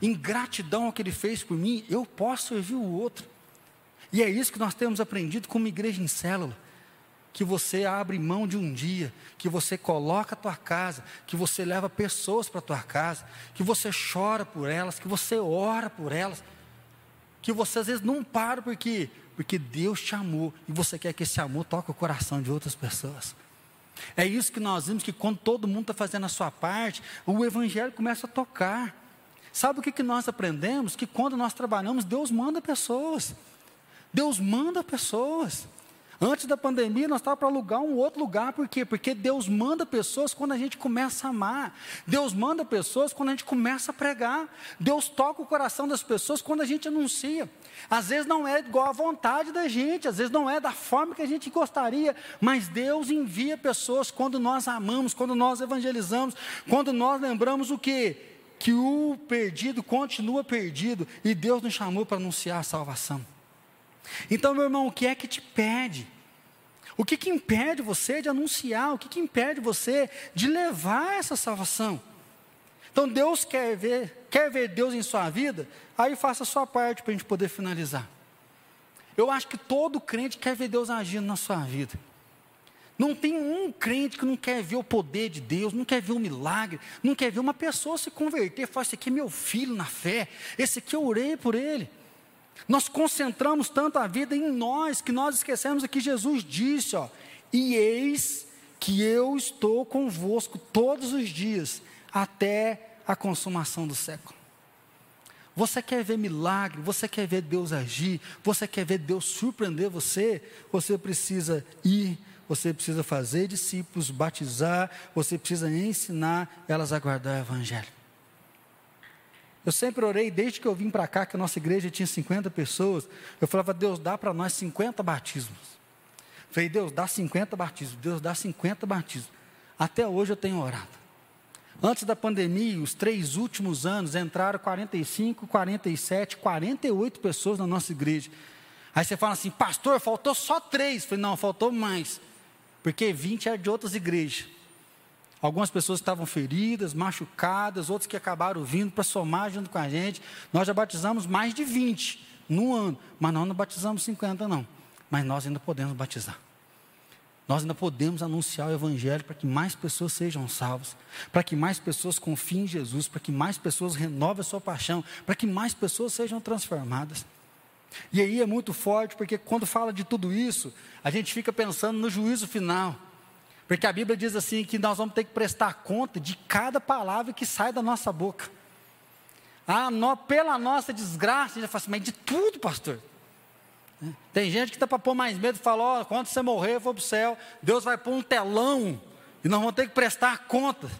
Em gratidão ao que Ele fez por mim, eu posso servir o outro. E é isso que nós temos aprendido como igreja em célula. Que você abre mão de um dia, que você coloca a tua casa, que você leva pessoas para a tua casa, que você chora por elas, que você ora por elas que você às vezes não para porque porque Deus te amou e você quer que esse amor toque o coração de outras pessoas. É isso que nós vimos que quando todo mundo está fazendo a sua parte, o evangelho começa a tocar. Sabe o que, que nós aprendemos? Que quando nós trabalhamos, Deus manda pessoas. Deus manda pessoas. Antes da pandemia, nós estávamos para alugar um outro lugar, por quê? Porque Deus manda pessoas quando a gente começa a amar, Deus manda pessoas quando a gente começa a pregar, Deus toca o coração das pessoas quando a gente anuncia. Às vezes não é igual à vontade da gente, às vezes não é da forma que a gente gostaria, mas Deus envia pessoas quando nós amamos, quando nós evangelizamos, quando nós lembramos o que? Que o perdido continua perdido e Deus nos chamou para anunciar a salvação. Então, meu irmão, o que é que te pede? O que, que impede você de anunciar? O que, que impede você de levar essa salvação? Então, Deus quer ver, quer ver Deus em sua vida? Aí faça a sua parte para a gente poder finalizar. Eu acho que todo crente quer ver Deus agindo na sua vida. Não tem um crente que não quer ver o poder de Deus, não quer ver um milagre, não quer ver uma pessoa se converter, falar, esse aqui é meu filho na fé, esse aqui eu orei por ele. Nós concentramos tanto a vida em nós que nós esquecemos que Jesus disse, ó, e eis que eu estou convosco todos os dias até a consumação do século. Você quer ver milagre, você quer ver Deus agir, você quer ver Deus surpreender você, você precisa ir, você precisa fazer discípulos, batizar, você precisa ensinar elas a guardar o Evangelho. Eu sempre orei, desde que eu vim para cá, que a nossa igreja tinha 50 pessoas, eu falava, Deus, dá para nós 50 batismos. Falei, Deus, dá 50 batismos, Deus, dá 50 batismos. Até hoje eu tenho orado. Antes da pandemia, os três últimos anos, entraram 45, 47, 48 pessoas na nossa igreja. Aí você fala assim, pastor, faltou só três. falei, não, faltou mais. Porque 20 era de outras igrejas. Algumas pessoas estavam feridas, machucadas, outros que acabaram vindo para somar junto com a gente. Nós já batizamos mais de 20 no ano, mas nós não batizamos 50 não. Mas nós ainda podemos batizar. Nós ainda podemos anunciar o Evangelho para que mais pessoas sejam salvas, para que mais pessoas confiem em Jesus, para que mais pessoas renovem a sua paixão, para que mais pessoas sejam transformadas. E aí é muito forte, porque quando fala de tudo isso, a gente fica pensando no juízo final. Porque a Bíblia diz assim que nós vamos ter que prestar conta de cada palavra que sai da nossa boca. Ah, pela nossa desgraça, a gente fala assim, mas de tudo, pastor. Tem gente que está para pôr mais medo e fala: oh, quando você morrer, eu vou para o céu, Deus vai pôr um telão e nós vamos ter que prestar conta.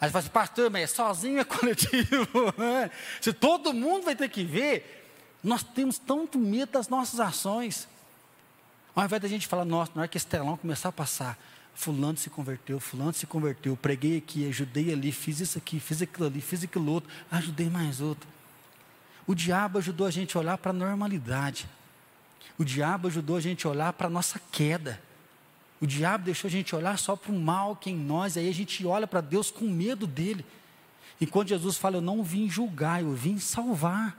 Aí você fala assim, pastor, mas sozinho é coletivo. *laughs* Né? Se todo mundo vai ter que ver, nós temos tanto medo das nossas ações. Ao invés da gente falar, nossa, na hora que esse telão começar a passar, fulano se converteu, fulano se converteu, preguei aqui, ajudei ali, fiz isso aqui, fiz aquilo ali, fiz aquilo outro, ajudei mais outro. O diabo ajudou a gente a olhar para a normalidade. O diabo ajudou a gente a olhar para a nossa queda. O diabo deixou a gente olhar só para o mal que é em nós, aí a gente olha para Deus com medo dele. E quando Jesus fala, eu não vim julgar, eu vim salvar.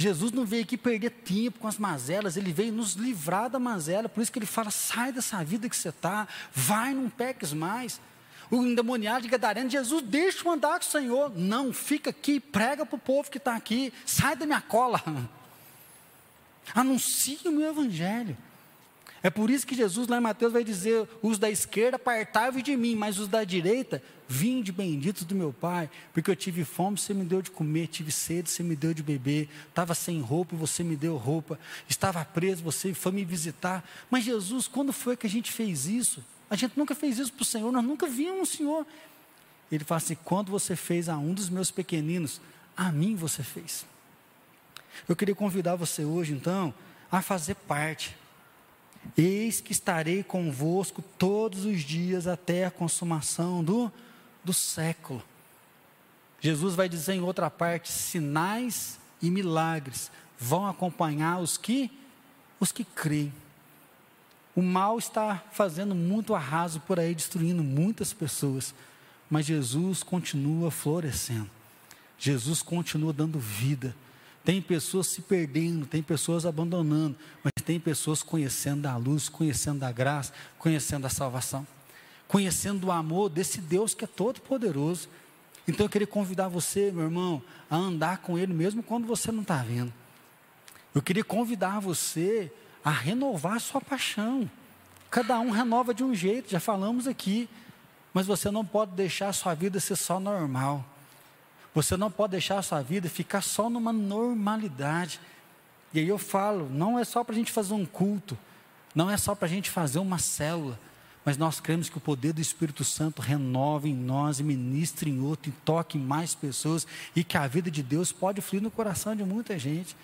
Jesus não veio aqui perder tempo com as mazelas, ele veio nos livrar da mazela, por isso que ele fala: sai dessa vida que você está, vai, não peques mais. O endemoniado de Gadareno, Jesus, deixa eu andar com o Senhor. Não, fica aqui, prega para o povo que está aqui, sai da minha cola. *laughs* Anuncie o meu evangelho. É por isso que Jesus lá em Mateus vai dizer: os da esquerda apartai-vos de mim, mas os da direita, vinde benditos do meu Pai, porque eu tive fome, você me deu de comer, tive sede, você me deu de beber, estava sem roupa, você me deu roupa, estava preso, você foi me visitar. Mas Jesus, quando foi que a gente fez isso? A gente nunca fez isso para o Senhor, nós nunca vimos o Senhor. Ele fala assim: quando você fez a um dos meus pequeninos, a mim você fez. Eu queria convidar você hoje, então, a fazer parte. Eis que estarei convosco todos os dias até a consumação do, do século. Jesus vai dizer em outra parte: sinais e milagres vão acompanhar os que os que creem. O mal está fazendo muito arraso por aí, destruindo muitas pessoas, mas Jesus continua florescendo. Jesus continua dando vida. Tem pessoas se perdendo, tem pessoas abandonando, mas tem pessoas conhecendo a luz, conhecendo a graça, conhecendo a salvação, conhecendo o amor desse Deus que é todo poderoso. Então eu queria convidar você, meu irmão, a andar com Ele mesmo quando você não está vendo. Eu queria convidar você a renovar a sua paixão. Cada um renova de um jeito, já falamos aqui. Mas você não pode deixar a sua vida ser só normal. Você não pode deixar a sua vida ficar só numa normalidade. E aí eu falo, não é só para a gente fazer um culto, não é só para a gente fazer uma célula, mas nós cremos que o poder do Espírito Santo renova em nós e ministre em outro, e toque em mais pessoas, e que a vida de Deus pode fluir no coração de muita gente.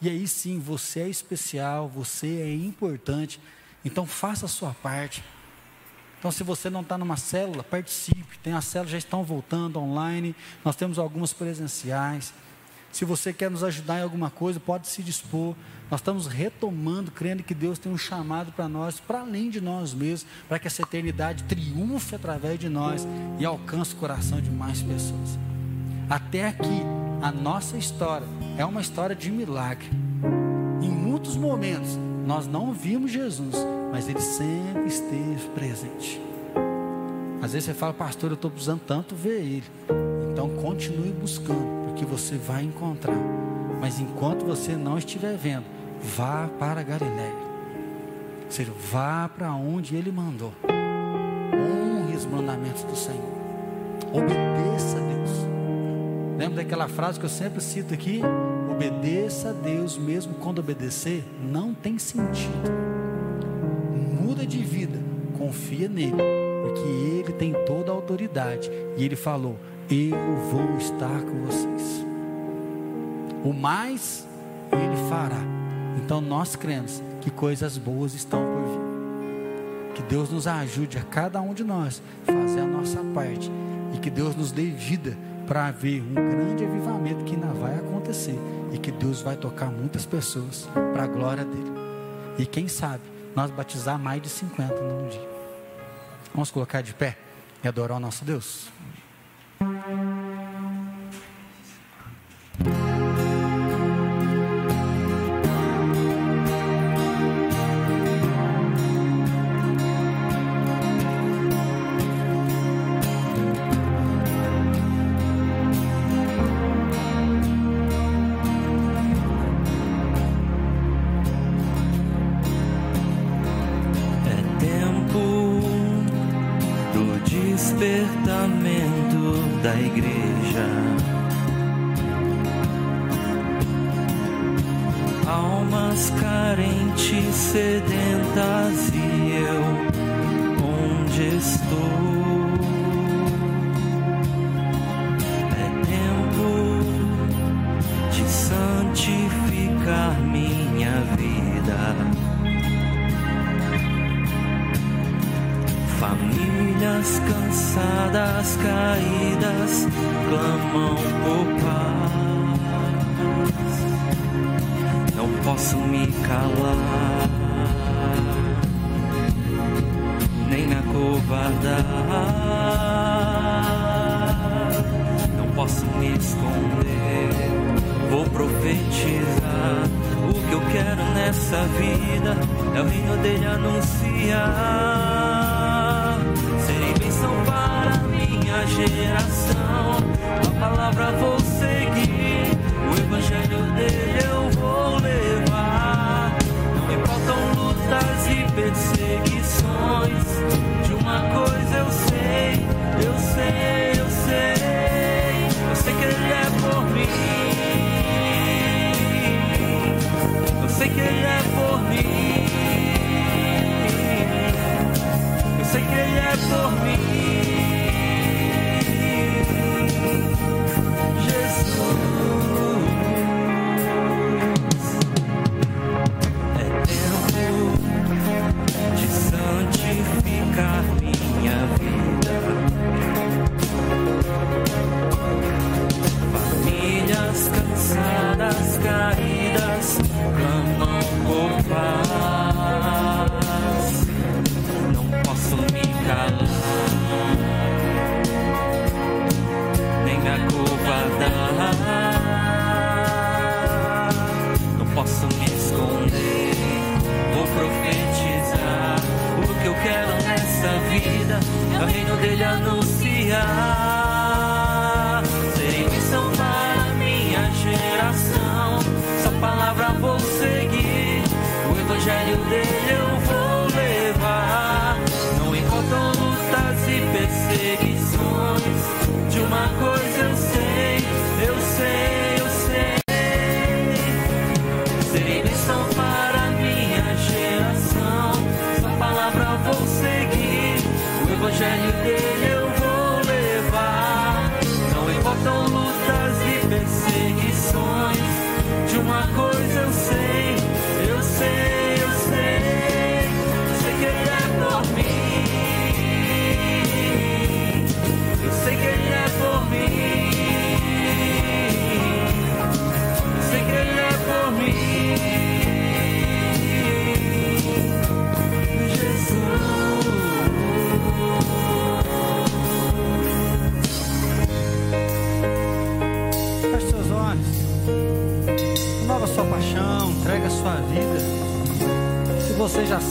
E aí sim, você é especial, você é importante, então faça a sua parte. Então, se você não está numa célula, participe. Tem as células já estão voltando online. Nós temos algumas presenciais. Se você quer nos ajudar em alguma coisa, pode se dispor. Nós estamos retomando, crendo que Deus tem um chamado para nós, para além de nós mesmos, para que essa eternidade triunfe através de nós e alcance o coração de mais pessoas. Até aqui, a nossa história é uma história de milagre. Em muitos momentos, nós não vimos Jesus, mas ele sempre esteve presente. Às vezes você fala, pastor, eu estou precisando tanto ver ele. Então continue buscando, porque você vai encontrar. Mas enquanto você não estiver vendo, vá para Galiléia. Ou seja, vá para onde ele mandou. Honre os mandamentos do Senhor. Obedeça a Deus. Lembra daquela frase que eu sempre cito aqui? Obedeça a Deus, mesmo quando obedecer não tem sentido. Muda de vida, confia nele, porque ele tem toda a autoridade. E ele falou: Eu vou estar com vocês. O mais ele fará. Então nós cremos que coisas boas estão por vir. Que Deus nos ajude a cada um de nós fazer a nossa parte e que Deus nos dê vida para ver um grande avivamento que ainda vai acontecer e que Deus vai tocar muitas pessoas para a glória dele. E quem sabe nós batizar mais de 50 num dia. Vamos colocar de pé e adorar o nosso Deus. camino de la Lucía.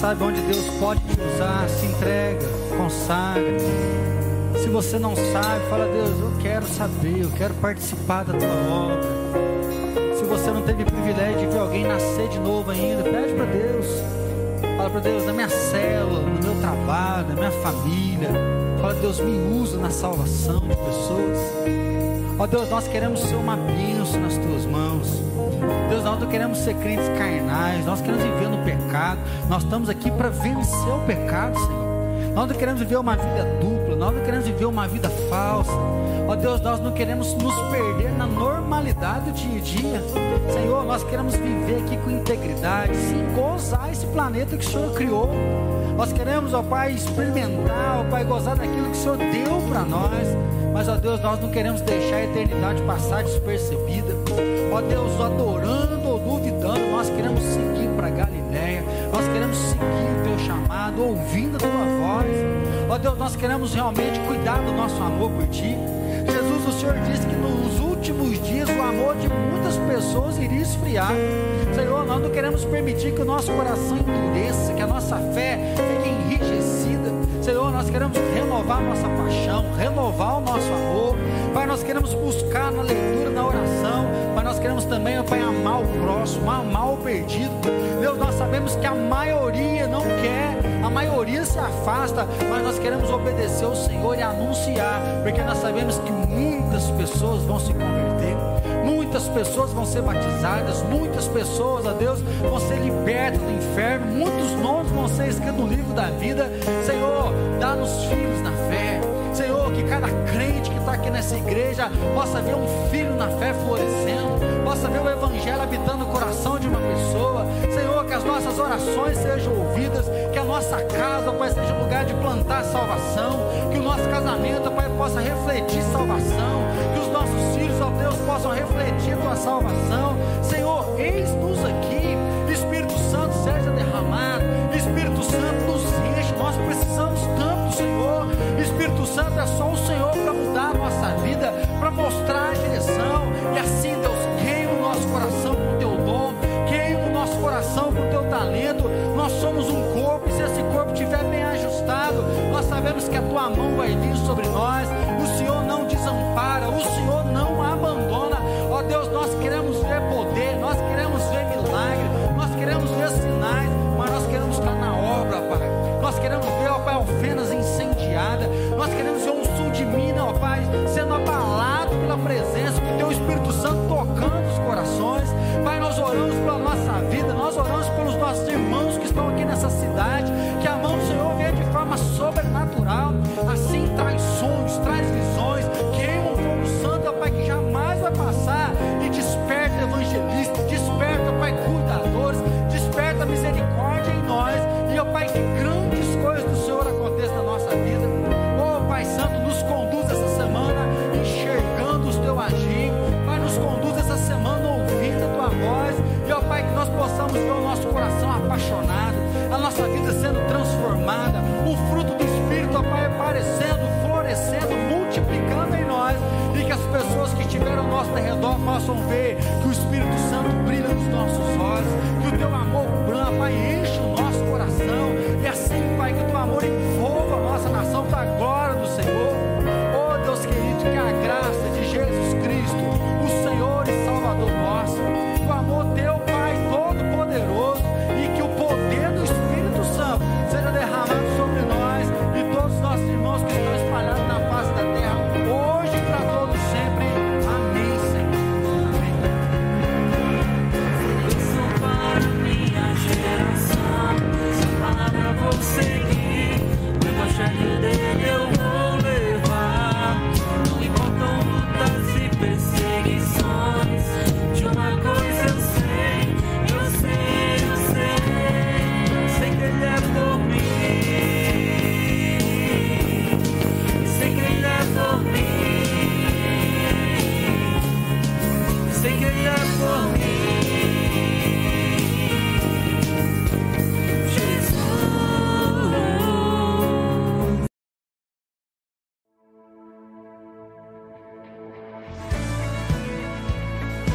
Sabe onde Deus pode te usar, se entrega, consagra. Se você não sabe, fala, Deus, eu quero saber, eu quero participar da tua obra. Se você não teve privilégio de ver alguém nascer de novo ainda, pede para Deus. Fala para Deus, na minha célula, no meu trabalho, na minha família. Fala, Deus, me usa na salvação de pessoas. Ó Deus, nós queremos ser uma bênção nas tuas queremos ser crentes carnais, nós queremos viver no pecado. Nós estamos aqui para vencer o pecado, Senhor. Nós não queremos viver uma vida dupla, nós não queremos viver uma vida falsa. Ó Deus, nós não queremos nos perder na normalidade do dia a dia. Senhor, nós queremos viver aqui com integridade, sim, gozar esse planeta que o Senhor criou. Nós queremos, ó Pai, experimentar, ó Pai, gozar daquilo que o Senhor deu para nós. Mas, ó Deus, nós não queremos deixar a eternidade passar despercebida. Ó Deus, adorando ou duvidando, nós queremos seguir para Galiléia. Nós queremos seguir o teu chamado, ouvindo a tua voz. Ó Deus, nós queremos realmente cuidar do nosso amor por ti. Jesus, o Senhor disse que nos últimos dias o amor de muitas pessoas iria esfriar. Senhor, nós não queremos permitir que o nosso coração endureça, que a nossa fé fique enrijecida. Senhor, nós queremos renovar nossa paixão, renovar o nosso amor. Pai, nós queremos buscar na leitura, na oração, nós queremos também, Pai, amar o próximo, amar o perdido. Deus, nós sabemos que a maioria não quer, a maioria se afasta, mas nós queremos obedecer ao Senhor e anunciar, porque nós sabemos que muitas pessoas vão se converter, muitas pessoas vão ser batizadas, muitas pessoas, a Deus, vão ser libertas do inferno, muitos nomes vão ser escritos no livro da vida. Senhor, dá-nos filhos na fé. Que nessa igreja possa ver um filho na fé florescendo, possa ver o Evangelho habitando o coração de uma pessoa. Senhor, que as nossas orações sejam ouvidas, que a nossa casa, Pai, seja um lugar de plantar salvação, que o nosso casamento, Pai, possa refletir salvação, que os nossos filhos, ó Deus, possam refletir tua salvação. Senhor, eis-nos aqui, Espírito Santo seja derramado, Espírito Santo nos enche, nós precisamos tanto. Espírito Santo é só o Senhor para mudar a nossa vida, para mostrar a direção, e assim, Deus, queima o nosso coração com o teu dom, queima o nosso coração com o teu talento. Nós somos um corpo, e se esse corpo estiver bem ajustado, nós sabemos que a tua mão vai vir sobre nós, o Senhor não desampara, o Senhor cidade,